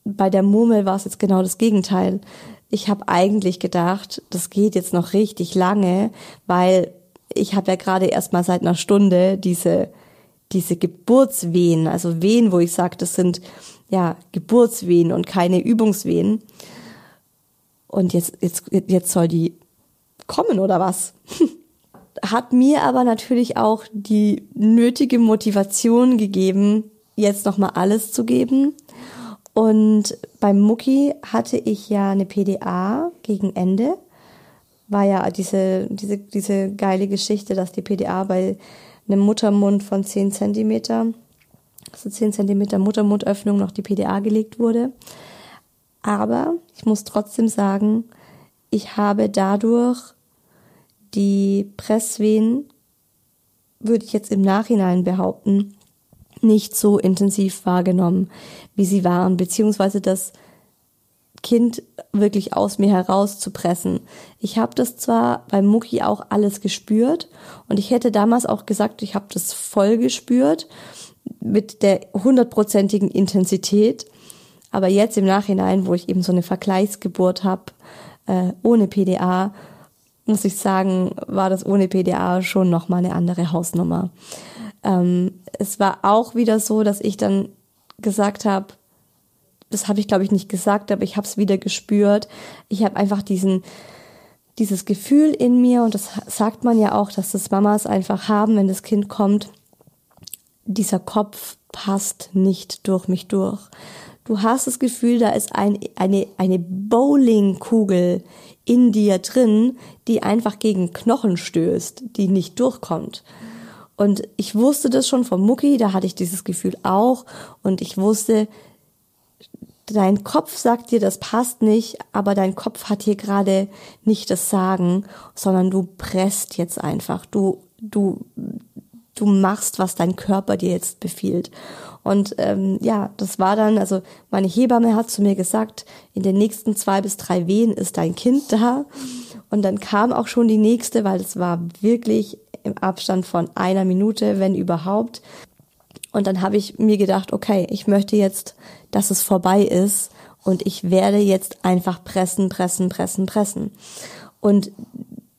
Bei der Murmel war es jetzt genau das Gegenteil. Ich habe eigentlich gedacht, das geht jetzt noch richtig lange, weil ich habe ja gerade erst mal seit einer Stunde diese diese Geburtswehen, also Wehen, wo ich sage, das sind ja, Geburtswehen und keine Übungswehen. Und jetzt, jetzt, jetzt soll die kommen oder was? <laughs> Hat mir aber natürlich auch die nötige Motivation gegeben, jetzt nochmal alles zu geben. Und beim Mucki hatte ich ja eine PDA gegen Ende. War ja diese, diese, diese geile Geschichte, dass die PDA bei einem Muttermund von 10 Zentimeter also 10 cm Muttermundöffnung noch die PDA gelegt wurde. Aber ich muss trotzdem sagen, ich habe dadurch die Presswehen, würde ich jetzt im Nachhinein behaupten, nicht so intensiv wahrgenommen, wie sie waren, beziehungsweise das Kind wirklich aus mir herauszupressen. Ich habe das zwar beim Mucki auch alles gespürt und ich hätte damals auch gesagt, ich habe das voll gespürt mit der hundertprozentigen Intensität. Aber jetzt im Nachhinein, wo ich eben so eine Vergleichsgeburt habe, äh, ohne PDA, muss ich sagen, war das ohne PDA schon nochmal eine andere Hausnummer. Ähm, es war auch wieder so, dass ich dann gesagt habe, das habe ich glaube ich nicht gesagt, aber ich habe es wieder gespürt. Ich habe einfach diesen dieses Gefühl in mir und das sagt man ja auch, dass das Mamas einfach haben, wenn das Kind kommt. Dieser Kopf passt nicht durch mich durch. Du hast das Gefühl, da ist ein, eine, eine Bowlingkugel in dir drin, die einfach gegen Knochen stößt, die nicht durchkommt. Und ich wusste das schon vom Mucki, da hatte ich dieses Gefühl auch. Und ich wusste, dein Kopf sagt dir, das passt nicht, aber dein Kopf hat hier gerade nicht das Sagen, sondern du presst jetzt einfach. Du, du, du machst, was dein Körper dir jetzt befiehlt. Und ähm, ja, das war dann, also meine Hebamme hat zu mir gesagt, in den nächsten zwei bis drei Wehen ist dein Kind da. Und dann kam auch schon die nächste, weil es war wirklich im Abstand von einer Minute, wenn überhaupt. Und dann habe ich mir gedacht, okay, ich möchte jetzt, dass es vorbei ist und ich werde jetzt einfach pressen, pressen, pressen, pressen. Und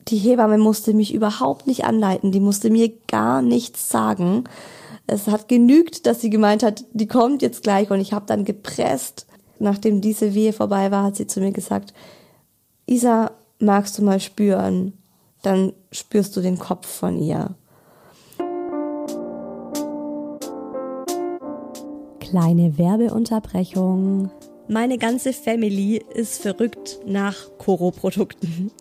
die Hebamme musste mich überhaupt nicht anleiten, die musste mir gar nichts sagen. Es hat genügt, dass sie gemeint hat, die kommt jetzt gleich und ich habe dann gepresst. Nachdem diese Wehe vorbei war, hat sie zu mir gesagt, Isa, magst du mal spüren? Dann spürst du den Kopf von ihr. Kleine Werbeunterbrechung. Meine ganze Family ist verrückt nach Koro-Produkten.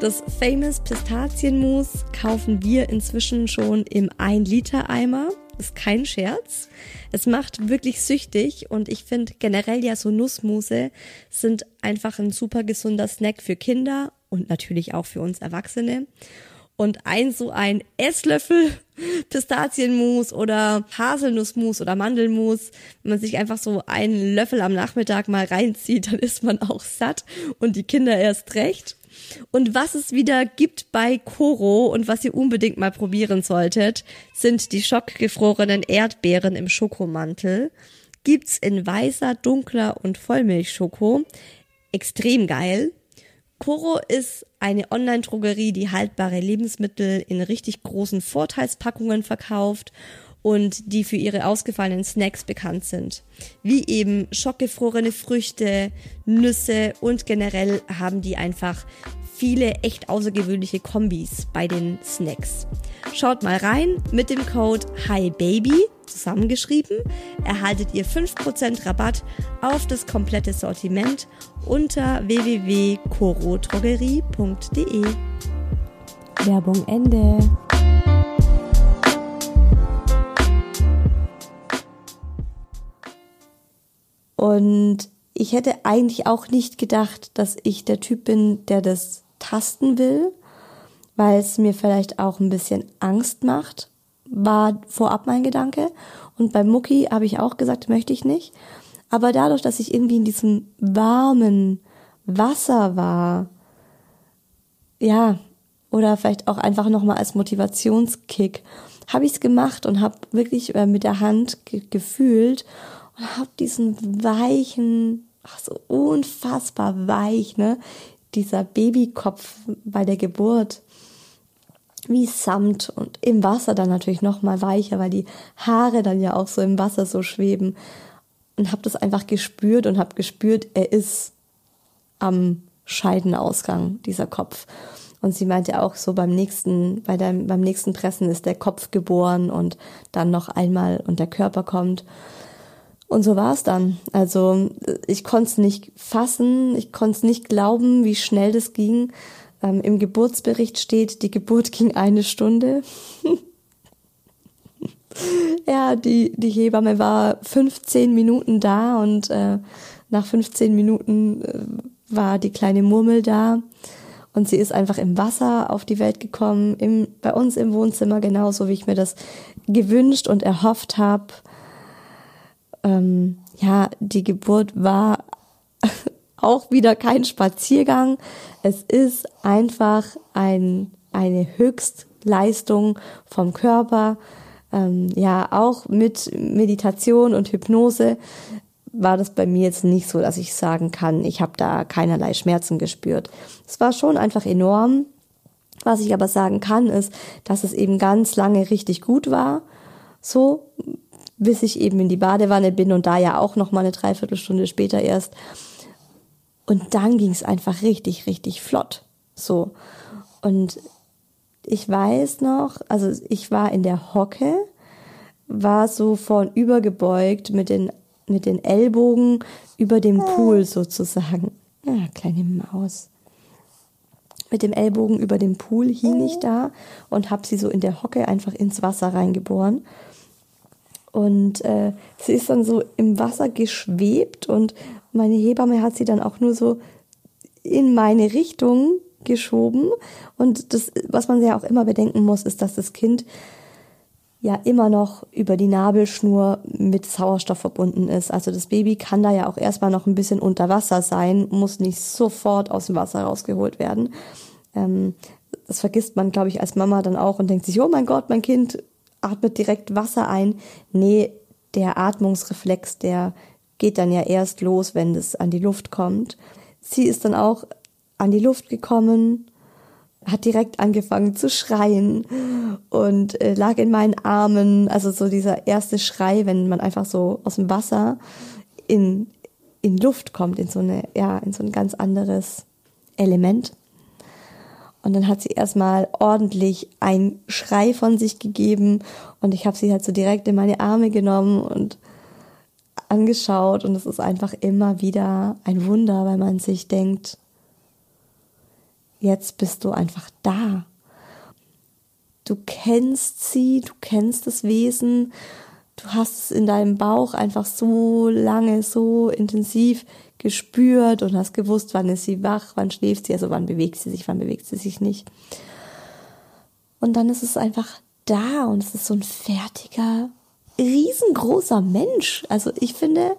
Das Famous Pistazienmus kaufen wir inzwischen schon im 1-Liter-Eimer ist kein Scherz. Es macht wirklich süchtig und ich finde generell ja so Nussmuse sind einfach ein super gesunder Snack für Kinder und natürlich auch für uns Erwachsene. Und ein so ein Esslöffel <laughs> Pistazienmus oder Haselnussmus oder Mandelmus, wenn man sich einfach so einen Löffel am Nachmittag mal reinzieht, dann ist man auch satt und die Kinder erst recht. Und was es wieder gibt bei Koro und was ihr unbedingt mal probieren solltet, sind die schockgefrorenen Erdbeeren im Schokomantel. Gibt's in weißer, dunkler und Vollmilchschoko. Extrem geil. Koro ist eine Online-Drogerie, die haltbare Lebensmittel in richtig großen Vorteilspackungen verkauft und die für ihre ausgefallenen Snacks bekannt sind. Wie eben schockgefrorene Früchte, Nüsse und generell haben die einfach viele echt außergewöhnliche Kombis bei den Snacks. Schaut mal rein mit dem Code HIBABY zusammengeschrieben, erhaltet ihr 5% Rabatt auf das komplette Sortiment unter www.corotrogerie.de. Werbung Ende. Und ich hätte eigentlich auch nicht gedacht, dass ich der Typ bin, der das tasten will, weil es mir vielleicht auch ein bisschen Angst macht, war vorab mein Gedanke. Und bei Mucki habe ich auch gesagt, möchte ich nicht. Aber dadurch, dass ich irgendwie in diesem warmen Wasser war, ja, oder vielleicht auch einfach nochmal als Motivationskick, habe ich es gemacht und habe wirklich äh, mit der Hand ge gefühlt und habe diesen weichen, ach so unfassbar weich, ne, dieser Babykopf bei der Geburt wie Samt und im Wasser dann natürlich noch mal weicher, weil die Haare dann ja auch so im Wasser so schweben und habe das einfach gespürt und habe gespürt, er ist am Scheidenausgang dieser Kopf. Und sie meinte auch so beim nächsten, bei deinem, beim nächsten Pressen ist der Kopf geboren und dann noch einmal und der Körper kommt. Und so war es dann. Also ich konnte es nicht fassen, ich konnte es nicht glauben, wie schnell das ging. Ähm, Im Geburtsbericht steht, die Geburt <laughs> ging eine Stunde. <laughs> ja, die, die Hebamme war 15 Minuten da und äh, nach 15 Minuten äh, war die kleine Murmel da. Und sie ist einfach im Wasser auf die Welt gekommen, im, bei uns im Wohnzimmer, genauso wie ich mir das gewünscht und erhofft habe ähm, ja, die Geburt war <laughs> auch wieder kein Spaziergang. Es ist einfach ein, eine Höchstleistung vom Körper. Ähm, ja, auch mit Meditation und Hypnose war das bei mir jetzt nicht so, dass ich sagen kann, ich habe da keinerlei Schmerzen gespürt. Es war schon einfach enorm. Was ich aber sagen kann, ist, dass es eben ganz lange richtig gut war. So, bis ich eben in die Badewanne bin und da ja auch noch mal eine Dreiviertelstunde später erst. Und dann ging es einfach richtig, richtig flott. So. Und ich weiß noch, also ich war in der Hocke, war so vorn gebeugt mit den, mit den Ellbogen über dem Pool sozusagen. Ja, kleine Maus. Mit dem Ellbogen über dem Pool hing ich da und habe sie so in der Hocke einfach ins Wasser reingeboren. Und äh, sie ist dann so im Wasser geschwebt und meine Hebamme hat sie dann auch nur so in meine Richtung geschoben. Und das, was man ja auch immer bedenken muss, ist, dass das Kind ja immer noch über die Nabelschnur mit Sauerstoff verbunden ist. Also das Baby kann da ja auch erstmal noch ein bisschen unter Wasser sein, muss nicht sofort aus dem Wasser rausgeholt werden. Ähm, das vergisst man, glaube ich, als Mama dann auch und denkt sich, oh mein Gott, mein Kind atmet direkt Wasser ein. Nee, der Atmungsreflex, der geht dann ja erst los, wenn es an die Luft kommt. Sie ist dann auch an die Luft gekommen, hat direkt angefangen zu schreien und äh, lag in meinen Armen. Also so dieser erste Schrei, wenn man einfach so aus dem Wasser in, in Luft kommt, in so eine, ja, in so ein ganz anderes Element. Und dann hat sie erstmal ordentlich einen Schrei von sich gegeben. Und ich habe sie halt so direkt in meine Arme genommen und angeschaut. Und es ist einfach immer wieder ein Wunder, weil man sich denkt, jetzt bist du einfach da. Du kennst sie, du kennst das Wesen, du hast es in deinem Bauch einfach so lange, so intensiv gespürt und hast gewusst, wann ist sie wach, wann schläft sie, also wann bewegt sie sich, wann bewegt sie sich nicht. Und dann ist es einfach da und es ist so ein fertiger, riesengroßer Mensch. Also ich finde,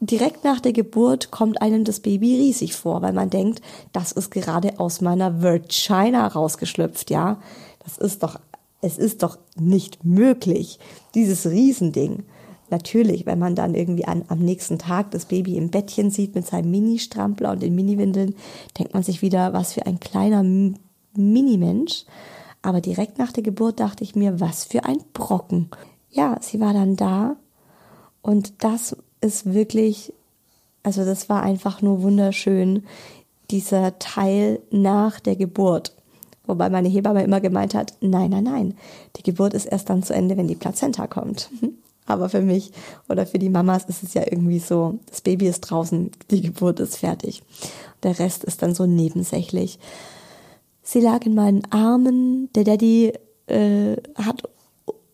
direkt nach der Geburt kommt einem das Baby riesig vor, weil man denkt, das ist gerade aus meiner Virginia rausgeschlüpft, ja. Das ist doch, es ist doch nicht möglich, dieses Riesending. Natürlich, wenn man dann irgendwie an, am nächsten Tag das Baby im Bettchen sieht mit seinem Mini-Strampler und den Mini-Windeln, denkt man sich wieder, was für ein kleiner Mini-Mensch. Aber direkt nach der Geburt dachte ich mir, was für ein Brocken. Ja, sie war dann da und das ist wirklich, also das war einfach nur wunderschön, dieser Teil nach der Geburt. Wobei meine Hebamme immer gemeint hat, nein, nein, nein, die Geburt ist erst dann zu Ende, wenn die Plazenta kommt. <laughs> Aber für mich oder für die Mamas ist es ja irgendwie so, das Baby ist draußen, die Geburt ist fertig. Der Rest ist dann so nebensächlich. Sie lag in meinen Armen, der Daddy äh, hat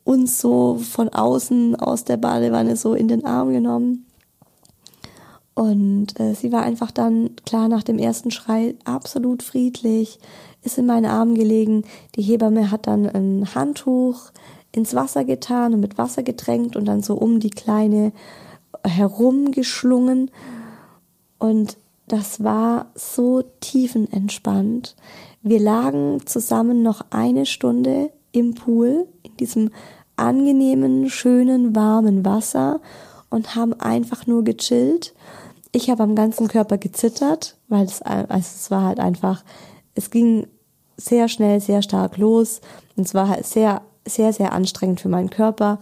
uns so von außen aus der Badewanne so in den Arm genommen. Und äh, sie war einfach dann, klar, nach dem ersten Schrei absolut friedlich, ist in meinen Armen gelegen. Die Hebamme hat dann ein Handtuch ins Wasser getan und mit Wasser getränkt und dann so um die Kleine herumgeschlungen. Und das war so tiefenentspannt. Wir lagen zusammen noch eine Stunde im Pool, in diesem angenehmen, schönen, warmen Wasser und haben einfach nur gechillt. Ich habe am ganzen Körper gezittert, weil es, also es war halt einfach, es ging sehr schnell, sehr stark los und es war halt sehr, sehr, sehr anstrengend für meinen Körper.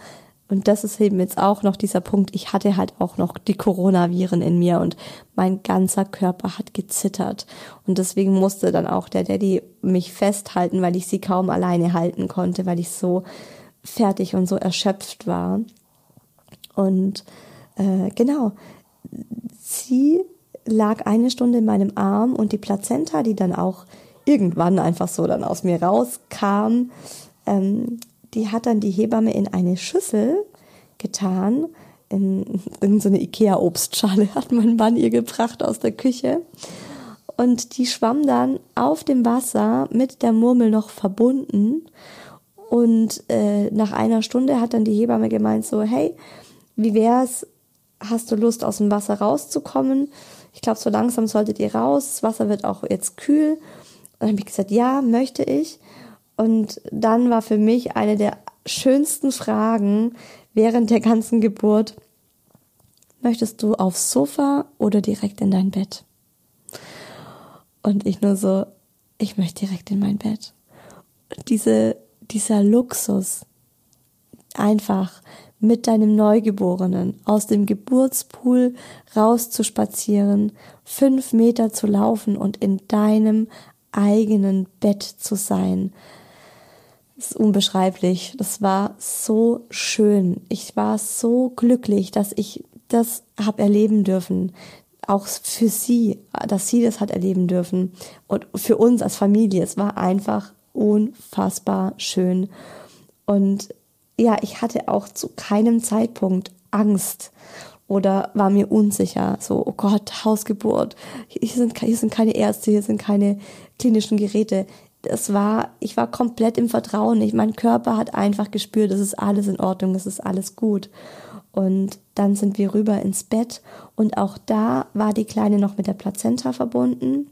Und das ist eben jetzt auch noch dieser Punkt. Ich hatte halt auch noch die Coronaviren in mir und mein ganzer Körper hat gezittert. Und deswegen musste dann auch der Daddy mich festhalten, weil ich sie kaum alleine halten konnte, weil ich so fertig und so erschöpft war. Und äh, genau, sie lag eine Stunde in meinem Arm und die Plazenta, die dann auch irgendwann einfach so dann aus mir rauskam, ähm, die hat dann die Hebamme in eine Schüssel getan, in, in so eine Ikea-Obstschale <laughs> hat mein Mann ihr gebracht aus der Küche. Und die schwamm dann auf dem Wasser mit der Murmel noch verbunden. Und äh, nach einer Stunde hat dann die Hebamme gemeint so, hey, wie wär's, hast du Lust aus dem Wasser rauszukommen? Ich glaube, so langsam solltet ihr raus. Das Wasser wird auch jetzt kühl. Und dann habe ich gesagt, ja, möchte ich. Und dann war für mich eine der schönsten Fragen während der ganzen Geburt, möchtest du aufs Sofa oder direkt in dein Bett? Und ich nur so, ich möchte direkt in mein Bett. Diese, dieser Luxus, einfach mit deinem Neugeborenen aus dem Geburtspool rauszuspazieren, fünf Meter zu laufen und in deinem eigenen Bett zu sein. Ist unbeschreiblich. Das war so schön. Ich war so glücklich, dass ich das habe erleben dürfen. Auch für sie, dass sie das hat erleben dürfen. Und für uns als Familie. Es war einfach unfassbar schön. Und ja, ich hatte auch zu keinem Zeitpunkt Angst oder war mir unsicher. So, oh Gott, Hausgeburt. Hier sind, hier sind keine Ärzte, hier sind keine klinischen Geräte. Das war, ich war komplett im Vertrauen. Ich, mein Körper hat einfach gespürt, es ist alles in Ordnung, es ist alles gut. Und dann sind wir rüber ins Bett und auch da war die Kleine noch mit der Plazenta verbunden.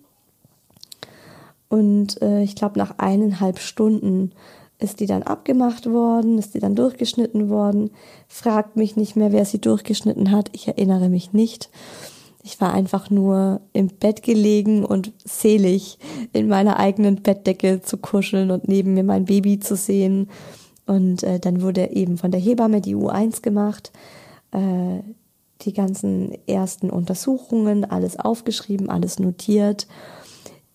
Und äh, ich glaube, nach eineinhalb Stunden ist die dann abgemacht worden, ist die dann durchgeschnitten worden. Fragt mich nicht mehr, wer sie durchgeschnitten hat. Ich erinnere mich nicht. Ich war einfach nur im Bett gelegen und selig in meiner eigenen Bettdecke zu kuscheln und neben mir mein Baby zu sehen. Und äh, dann wurde eben von der Hebamme die U1 gemacht, äh, die ganzen ersten Untersuchungen, alles aufgeschrieben, alles notiert.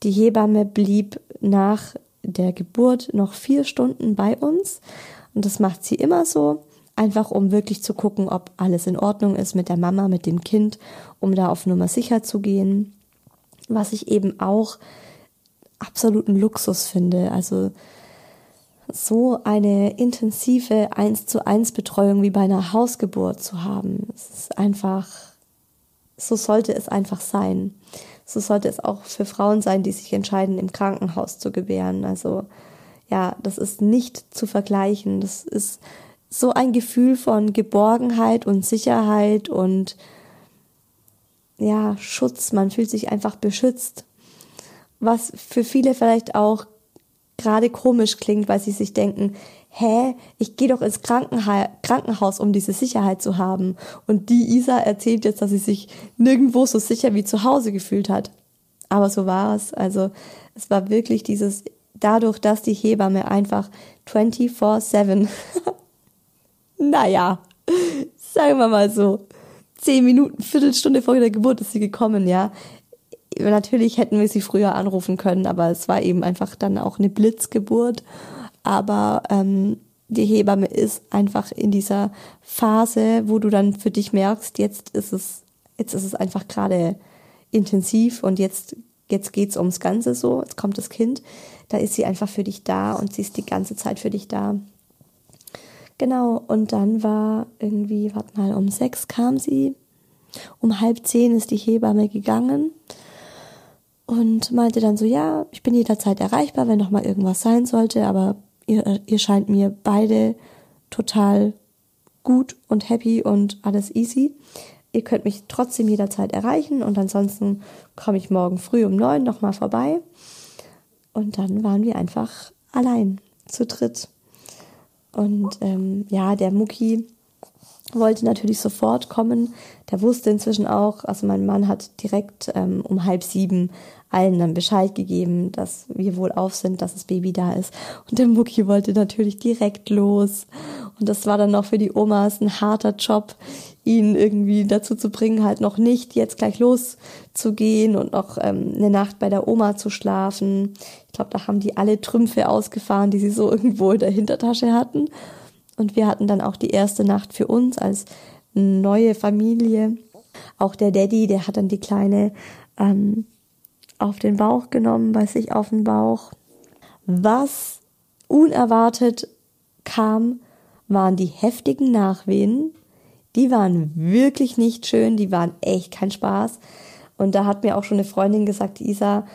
Die Hebamme blieb nach der Geburt noch vier Stunden bei uns. Und das macht sie immer so, einfach um wirklich zu gucken, ob alles in Ordnung ist mit der Mama, mit dem Kind, um da auf Nummer sicher zu gehen. Was ich eben auch absoluten Luxus finde. Also so eine intensive 1 zu 1 Betreuung wie bei einer Hausgeburt zu haben. Es ist einfach, so sollte es einfach sein so sollte es auch für Frauen sein, die sich entscheiden, im Krankenhaus zu gebären. Also ja, das ist nicht zu vergleichen. Das ist so ein Gefühl von Geborgenheit und Sicherheit und ja, Schutz. Man fühlt sich einfach beschützt. Was für viele vielleicht auch gerade komisch klingt, weil sie sich denken, hä, ich gehe doch ins Krankenha Krankenhaus, um diese Sicherheit zu haben. Und die Isa erzählt jetzt, dass sie sich nirgendwo so sicher wie zu Hause gefühlt hat. Aber so war es. Also es war wirklich dieses, dadurch, dass die Hebamme einfach 24-7, <laughs> naja, sagen wir mal so, zehn Minuten, Viertelstunde vor der Geburt ist sie gekommen, ja. Natürlich hätten wir sie früher anrufen können, aber es war eben einfach dann auch eine Blitzgeburt aber ähm, die Hebamme ist einfach in dieser Phase, wo du dann für dich merkst, jetzt ist es, jetzt ist es einfach gerade intensiv und jetzt, jetzt geht's ums Ganze so, jetzt kommt das Kind, da ist sie einfach für dich da und sie ist die ganze Zeit für dich da. Genau, und dann war irgendwie, warte mal, um sechs kam sie, um halb zehn ist die Hebamme gegangen und meinte dann so, ja, ich bin jederzeit erreichbar, wenn noch mal irgendwas sein sollte, aber ihr, ihr scheint mir beide total gut und happy und alles easy. Ihr könnt mich trotzdem jederzeit erreichen und ansonsten komme ich morgen früh um neun nochmal vorbei. Und dann waren wir einfach allein, zu dritt. Und ähm, ja, der Mucki wollte natürlich sofort kommen. Der wusste inzwischen auch, also mein Mann hat direkt ähm, um halb sieben allen dann Bescheid gegeben, dass wir wohl auf sind, dass das Baby da ist. Und der Mucki wollte natürlich direkt los. Und das war dann noch für die Omas ein harter Job, ihn irgendwie dazu zu bringen, halt noch nicht jetzt gleich loszugehen und noch ähm, eine Nacht bei der Oma zu schlafen. Ich glaube, da haben die alle Trümpfe ausgefahren, die sie so <laughs> irgendwo in der Hintertasche hatten. Und wir hatten dann auch die erste Nacht für uns als neue Familie. Auch der Daddy, der hat dann die Kleine ähm, auf den Bauch genommen, bei sich auf den Bauch. Was unerwartet kam, waren die heftigen Nachwehen. Die waren wirklich nicht schön, die waren echt kein Spaß. Und da hat mir auch schon eine Freundin gesagt, Isa,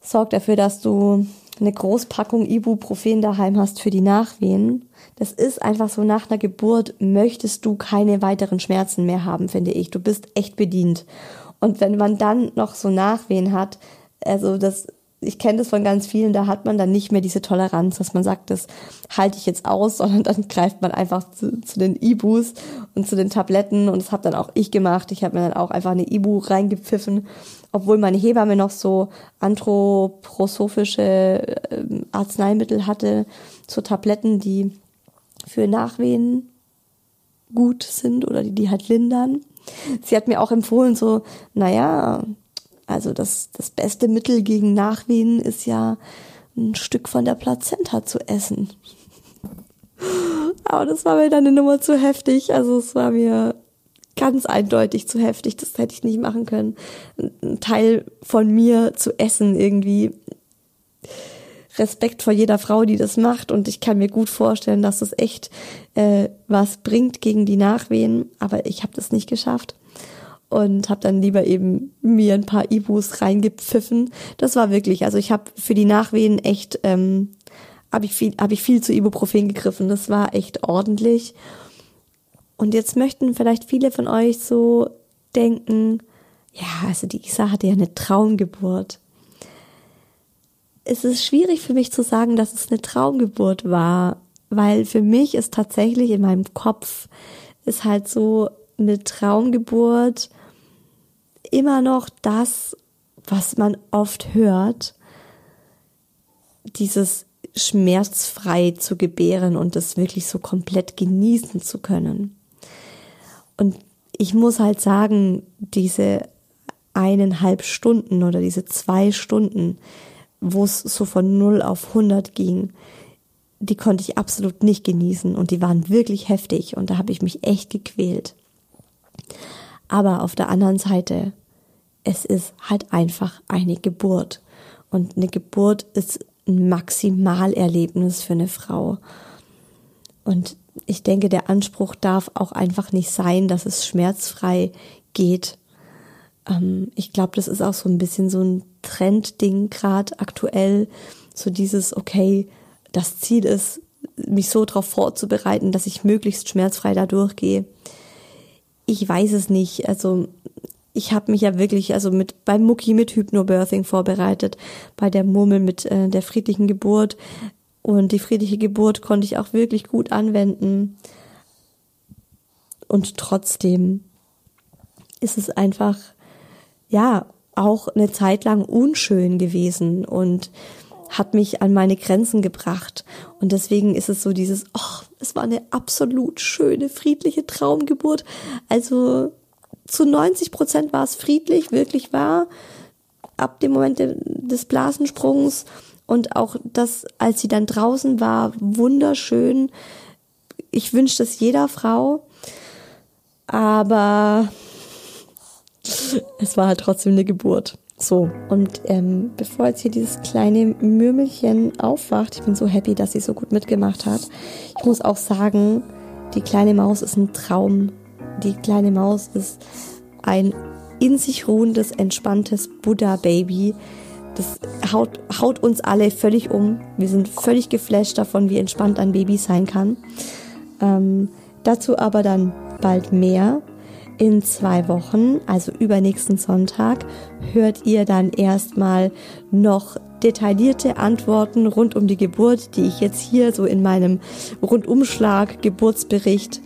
sorg dafür, dass du eine Großpackung Ibuprofen daheim hast für die Nachwehen. Das ist einfach so, nach einer Geburt möchtest du keine weiteren Schmerzen mehr haben, finde ich. Du bist echt bedient. Und wenn man dann noch so Nachwehen hat, also das ich kenne das von ganz vielen, da hat man dann nicht mehr diese Toleranz, dass man sagt, das halte ich jetzt aus, <laughs> sondern dann greift man einfach zu, zu den Ibus und zu den Tabletten und das habe dann auch ich gemacht. Ich habe mir dann auch einfach eine Ibu reingepfiffen, obwohl meine Hebamme noch so anthroposophische äh, Arzneimittel hatte, so Tabletten, die für Nachwehen gut sind oder die die halt lindern. Sie hat mir auch empfohlen, so, naja, also das, das beste Mittel gegen Nachwehen ist ja ein Stück von der Plazenta zu essen. <laughs> Aber das war mir dann eine Nummer zu heftig. Also es war mir ganz eindeutig zu heftig. Das hätte ich nicht machen können. Ein Teil von mir zu essen irgendwie. Respekt vor jeder Frau, die das macht. Und ich kann mir gut vorstellen, dass das echt äh, was bringt gegen die Nachwehen. Aber ich habe das nicht geschafft und habe dann lieber eben mir ein paar Ibus reingepfiffen. Das war wirklich, also ich habe für die Nachwehen echt, ähm, habe ich viel, ich viel zu Ibuprofen gegriffen. Das war echt ordentlich. Und jetzt möchten vielleicht viele von euch so denken, ja, also die Isa hatte ja eine Traumgeburt. Es ist schwierig für mich zu sagen, dass es eine Traumgeburt war, weil für mich ist tatsächlich in meinem Kopf ist halt so eine Traumgeburt immer noch das, was man oft hört, dieses schmerzfrei zu gebären und das wirklich so komplett genießen zu können. Und ich muss halt sagen, diese eineinhalb Stunden oder diese zwei Stunden, wo es so von 0 auf 100 ging, die konnte ich absolut nicht genießen und die waren wirklich heftig und da habe ich mich echt gequält. Aber auf der anderen Seite es ist halt einfach eine Geburt. Und eine Geburt ist ein Maximalerlebnis für eine Frau. Und ich denke, der Anspruch darf auch einfach nicht sein, dass es schmerzfrei geht. Ähm, ich glaube, das ist auch so ein bisschen so ein Trendding gerade aktuell. So dieses, okay, das Ziel ist, mich so darauf vorzubereiten, dass ich möglichst schmerzfrei da durchgehe. Ich weiß es nicht. Also ich habe mich ja wirklich, also mit beim Mucki mit Hypnobirthing vorbereitet, bei der Murmel mit äh, der friedlichen Geburt. Und die friedliche Geburt konnte ich auch wirklich gut anwenden. Und trotzdem ist es einfach, ja, auch eine Zeit lang unschön gewesen und hat mich an meine Grenzen gebracht. Und deswegen ist es so dieses, oh, es war eine absolut schöne, friedliche Traumgeburt. Also zu 90 Prozent war es friedlich, wirklich war. Ab dem Moment des Blasensprungs und auch das, als sie dann draußen war, wunderschön. Ich wünsche das jeder Frau. Aber es war halt trotzdem eine Geburt. So, und ähm, bevor jetzt hier dieses kleine Mürmelchen aufwacht, ich bin so happy, dass sie so gut mitgemacht hat. Ich muss auch sagen, die kleine Maus ist ein Traum die kleine Maus ist ein in sich ruhendes, entspanntes Buddha-Baby. Das haut, haut uns alle völlig um. Wir sind völlig geflasht davon, wie entspannt ein Baby sein kann. Ähm, dazu aber dann bald mehr. In zwei Wochen, also übernächsten Sonntag, hört ihr dann erstmal noch detaillierte Antworten rund um die Geburt, die ich jetzt hier so in meinem Rundumschlag Geburtsbericht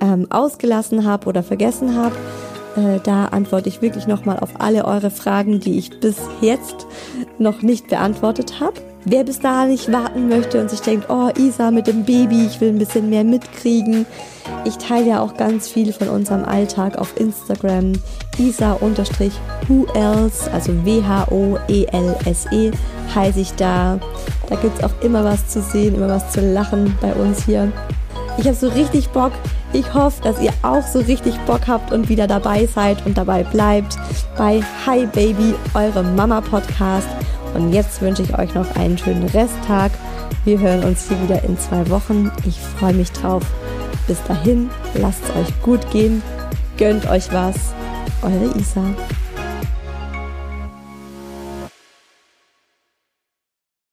ähm, ausgelassen habe oder vergessen habe. Äh, da antworte ich wirklich nochmal auf alle eure Fragen, die ich bis jetzt noch nicht beantwortet habe. Wer bis dahin nicht warten möchte und sich denkt, oh Isa mit dem Baby, ich will ein bisschen mehr mitkriegen. Ich teile ja auch ganz viel von unserem Alltag auf Instagram. Isa-who else, also W-H-O-E-L-S-E -E, heiße ich da. Da gibt's auch immer was zu sehen, immer was zu lachen bei uns hier. Ich habe so richtig Bock. Ich hoffe, dass ihr auch so richtig Bock habt und wieder dabei seid und dabei bleibt bei Hi Baby, eurem Mama Podcast. Und jetzt wünsche ich euch noch einen schönen Resttag. Wir hören uns hier wieder in zwei Wochen. Ich freue mich drauf. Bis dahin, lasst es euch gut gehen. Gönnt euch was. Eure Isa.